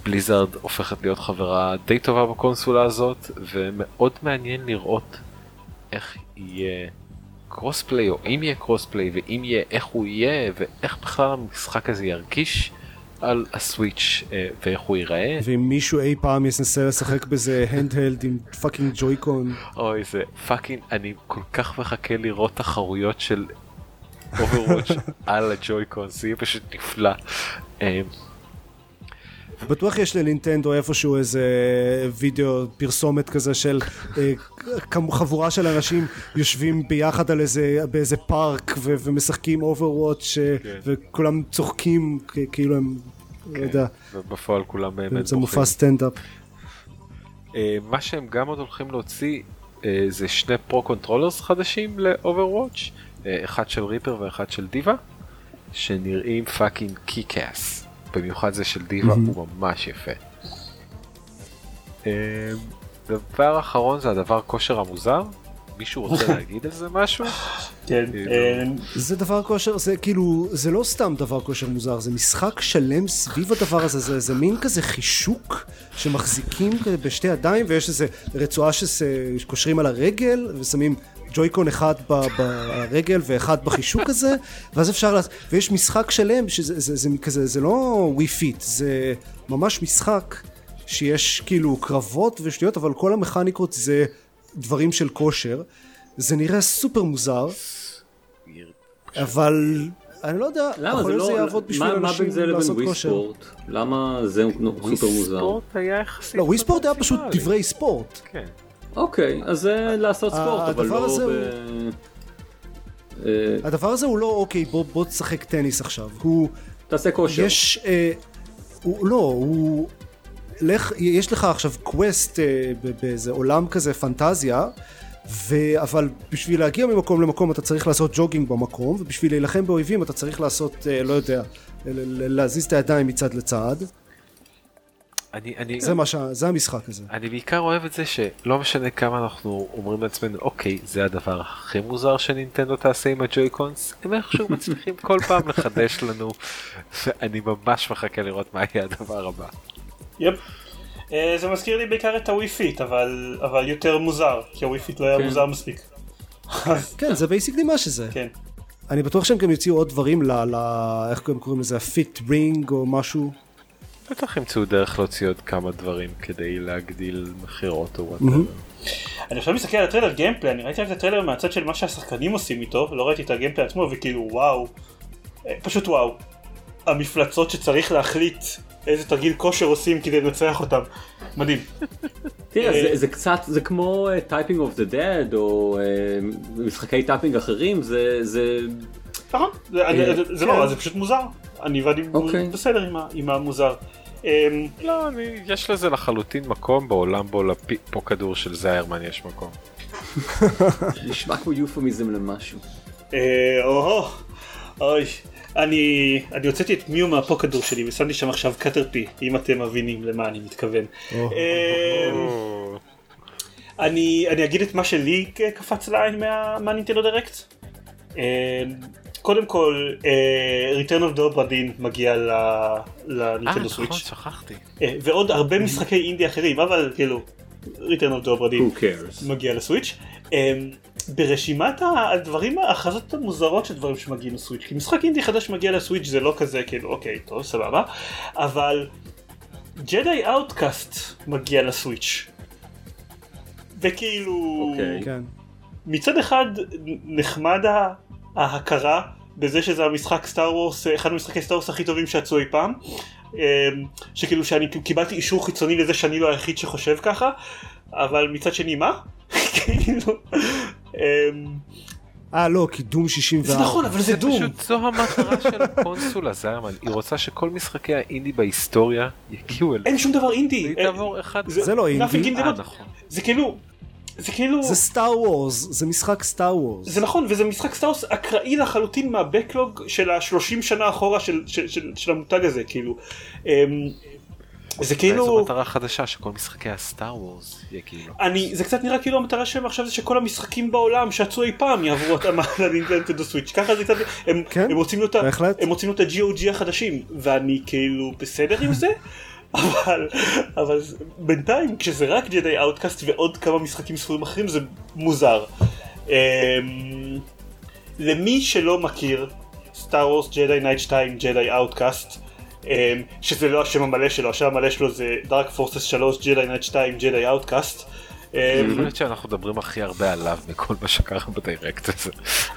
Blizzard הופכת להיות חברה די טובה בקונסולה הזאת, ומאוד מעניין לראות איך יהיה crossplay או אם יהיה crossplay ואם יהיה איך הוא יהיה ואיך בכלל המשחק הזה ירגיש על ה Switch ואיך הוא ייראה. ואם מישהו אי פעם ינסה לשחק בזה handheld עם fucking Joy-Con. אוי זה fucking אני כל כך מחכה לראות תחרויות של Overwatch על ה Joy-Con זה יהיה פשוט נפלא. בטוח יש לנינטנדו איפשהו איזה וידאו פרסומת כזה של אה, חבורה של אנשים יושבים ביחד על איזה, באיזה פארק ו- ומשחקים Overwatch כן. וכולם צוחקים כאילו הם, כן. לא יודע, ובפועל כולם באמת זה מופע סטנדאפ. אה, מה שהם גם עוד הולכים להוציא אה, זה שני Pro Controllers חדשים ל Overwatch אחד של Reaper ואחד של D.Va שנראים fucking kickass. במיוחד זה של D.Va, הוא ממש יפה. אה, דבר אחרון זה הדבר כושר המוזר. מישהו רוצה להגיד על זה משהו? כן. אה, זה דבר כושר, זה כאילו, זה לא סתם דבר כושר מוזר, זה משחק שלם סביב הדבר הזה, זה, זה מין כזה חישוק שמחזיקים בשתי ידיים ויש איזה רצועה שקושרים על הרגל ושמים Joy-Con אחד ברגל ואחד בחישוק הזה, ואז אפשר, לה... ויש משחק שלם שזה זה, זה, כזה, זה לא Wii Fit, זה ממש משחק שיש כאילו קרבות ושטויות, אבל כל המכניקות זה דברים של כושר. זה נראה סופר מוזר, אבל אני לא יודע, למה זה לא, שזה יעבוד בשביל מה, מה אנשים בין זה לעשות ווי כושר. ספורט? למה זה סופר מוזר? ספורט היה יחסית. לא, ווי ספורט היה פשוט. דברי ספורט. כן. אוקיי, אז זה לעשות ספורט, אבל לא ב... אה, הדבר הזה הוא לא אוקיי בוא בוא תשחק טניס עכשיו, הוא תעשה כושר. יש, אה, הוא, לא, הוא, לך, יש לך עכשיו quest אה, באיזה עולם כזה פנטזיה, ו, אבל בשביל להגיע ממקום למקום אתה צריך לעשות jogging במקום, ובשביל להילחם באויבים אתה צריך לעשות, אה, לא יודע, להזיז את הידיים מצד לצד, אני, אני, זה, מה ש... זה המשחק הזה. אני בעיקר אוהב את זה שלא משנה כמה אנחנו אומרים לעצמנו אוקיי זה הדבר הכי מוזר שנינטנדו תעשה עם ה Joy-Cons הם איכשהו מצליחים כל פעם לחדש לנו ואני ממש מחכה לראות מה יהיה הדבר הבא. Yep. אה, זה מזכיר לי בעיקר את ה Wii Fit, אבל אבל יותר מוזר, כי ה Wii Fit לא היה כן. מוזר מספיק. כן, זה basically מה שזה. כן. אני בטוח שהם גם יוציאו עוד דברים ל... ל... איך הם קוראים לזה? ה Fit Ring או משהו. בטח ימצאו דרך להוציא עוד כמה דברים כדי להגדיל מכירות או whatever. אני עכשיו מסתכל על הטריילר gameplay, אני ראיתי את הטריילר מהצד של מה שהשחקנים עושים איתו, לא ראיתי את ה gameplay עצמו, וכאילו וואו, אה, פשוט וואו. המפלצות שצריך להחליט איזה תרגיל כושר עושים כדי לנצח אותם. מדהים. תראה, אה, זה- זה קצת, זה כמו Typing of the Dead, או אה, משחקי typing אחרים, זה, נכון, זה- אני- זה- זה. לא, זה פשוט מוזר. אני ואני אוקיי. בסדר עם עם המוזר. אמ, לא, אני, יש לזה לחלוטין מקום בעולם בו לפוקדור של זיירמן יש מקום. נשמע כמו euphemism למשהו. אה, או-הו, אוי, אני אני הוצאתי את Mew מהפוקדור שלי ושמתי שם עכשיו Caterpie, אם אתם מבינים למה אני מתכוון. אמ, אני אני אגיד את מה שלי קפץ לעין מה- מהנינטנדו דירקט. קודם כל, אה, Return of the Obra Dinn מגיע ל- אה, לנינטנדו נכון, סוויץ'. שכחתי. אה, ועוד הרבה משחקי אינדי אחרים, אבל כאילו, Return of the Obra Dinn Who cares? מגיע לסוויץ'. אמ, ברשימת הדברים, ההכרזות המוזרות של דברים שמגיעים לסוויץ', כי משחק אינדי חדש מגיע לסוויץ' זה לא כזה כאילו אוקיי טוב סבבה, אבל Jedi Outcast מגיע ל Switch. וכאילו, אוקיי. כן. מצד אחד נחמד ה- ההכרה בזה שזה המשחק Star Wars, אחד המשחקי Star Wars הכי טובים שיצאו אי פעם. אמ, שכאילו שאני קיבלתי אישור חיצוני לזה שאני לא היחיד שחושב ככה, אבל מצד שני מה? כאילו, אמ, אה, לא, כי Doom 64. זה נכון אבל זה Doom. פשוט זו המטרה של הקונסולה זיירמן, היא רוצה שכל משחקי האינדי בהיסטוריה יגיעו אליה. אין שום דבר אינדי. אה. זה לא אינדי. nothing in the אה, world. נכון. זה כאילו, זה כאילו, זה Star Wars, זה משחק Star Wars. זה נכון וזה משחק Star Wars אקראי לחלוטין מה backlog של השלושים שנה אחורה של, של, של, של המותג הזה כאילו. אמ, זה זו כאילו, מטרה חדשה שכל משחקי ה Star Wars יגיעו. אני, זה קצת נראה כאילו המטרה שלהם עכשיו זה שכל המשחקים בעולם שיצאו אי פעם יעברו התאמה ל Nintendo Switch ככה זה קצת, הם, כן, הם רוצים להיות, ה- בהחלט. הם רוצים להיות ה-GOG החדשים ואני כאילו בסדר עם זה. אבל, אבל בינתיים כשזה רק Jedi Outcast ועוד כמה משחקים ספורים אחרים זה מוזר. אמ, למי שלא מכיר Star Wars Jedi Knight 2 Jedi Outcast שזה לא השם המלא שלו השם המלא שלו זה Dark Forces 3 Jedi Knight 2 Jedi Outcast. אני חושבת שאנחנו מדברים הכי הרבה עליו מכל מה שקרה ב Direct הזה.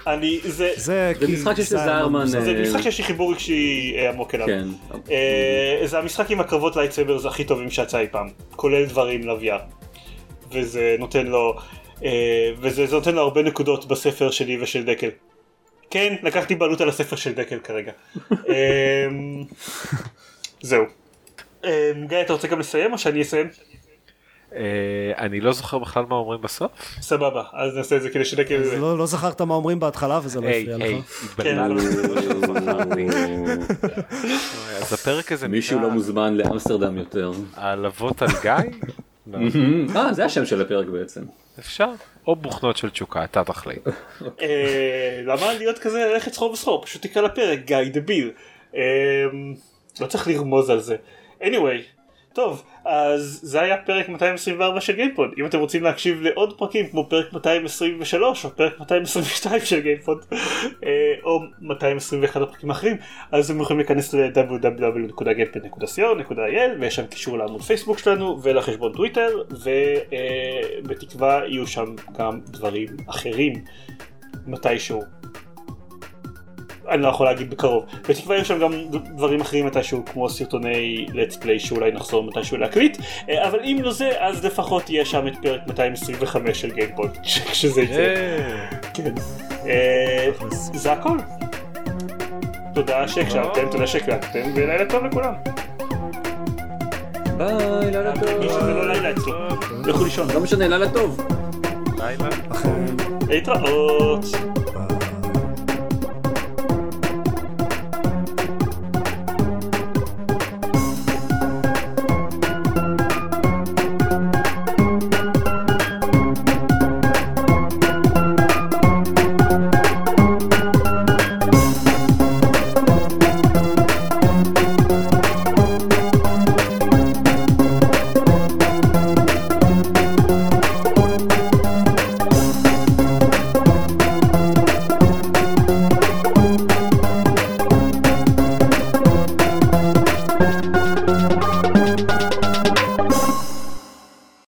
אני זה זה משחק שיש לזיירמן, מוזר. זה אה, משחק שיש לי חיבור רגשי אה, עמוק אליו. כן. אה, זה המשחק עם הקרבות lightsabers הכי טובים שיצא אי פעם, כולל דברים ל VR. וזה נותן לו, וזה זה נותן לו הרבה נקודות בספר שלי ושל דקל. כן, לקחתי בעלות על הספר של דקל כרגע. אה, זהו. אה, גיא, אתה רוצה גם לסיים או שאני אסיים? אה, אני לא זוכר בכלל מה אומרים בסוף. סבבה, אז נעשה את זה כדי שנקל... אז לא לא זכרת מה אומרים בהתחלה וזה לא היי, הפריע היי, לך. התבלבלתי, לא זכרתי. אז הפרק הזה מישהו נקרא לא מוזמן לאמסטרדם יותר. העלבת על גיא? לא. אה, זה השם של הפרק בעצם. אפשר, או בוכנות של תשוקה, אתה תחליט. אה, למה להיות כזה ללכת סחור וסחור? פשוט תקרא לפרק גיא דביל. אה, לא צריך לרמוז על זה. anyway, טוב, אז זה היה פרק 224 של גיימפוד. אם אתם רוצים להקשיב לעוד פרקים כמו פרק 223 או פרק 222 של גיימפוד, אה, או 221 הפרקים האחרים, אז אתם יכולים להיכנס ל-www.gamepod.co.il ויש שם קישור לעמוד פייסבוק שלנו ולחשבון טוויטר, ובתקווה יהיו שם גם דברים אחרים מתישהו. אני לא יכול להגיד בקרוב. בתקווה יהיו שם גם דברים אחרים מתישהו כמו סרטוני let's play שאולי נחזור מתישהו להקליט אה, אבל אם לא זה אז לפחות יהיה שם את פרק 225 של גיימפוד כשזה יצא. כן. אה, זה הכל. תודה שהקשבתם, תודה שהקלטתם ולילה טוב לכולם. ביי, לילה מי שזה טוב. לא לילה אצלו. לכו לישון. לא משנה, לילה טוב. לילה. להתראות.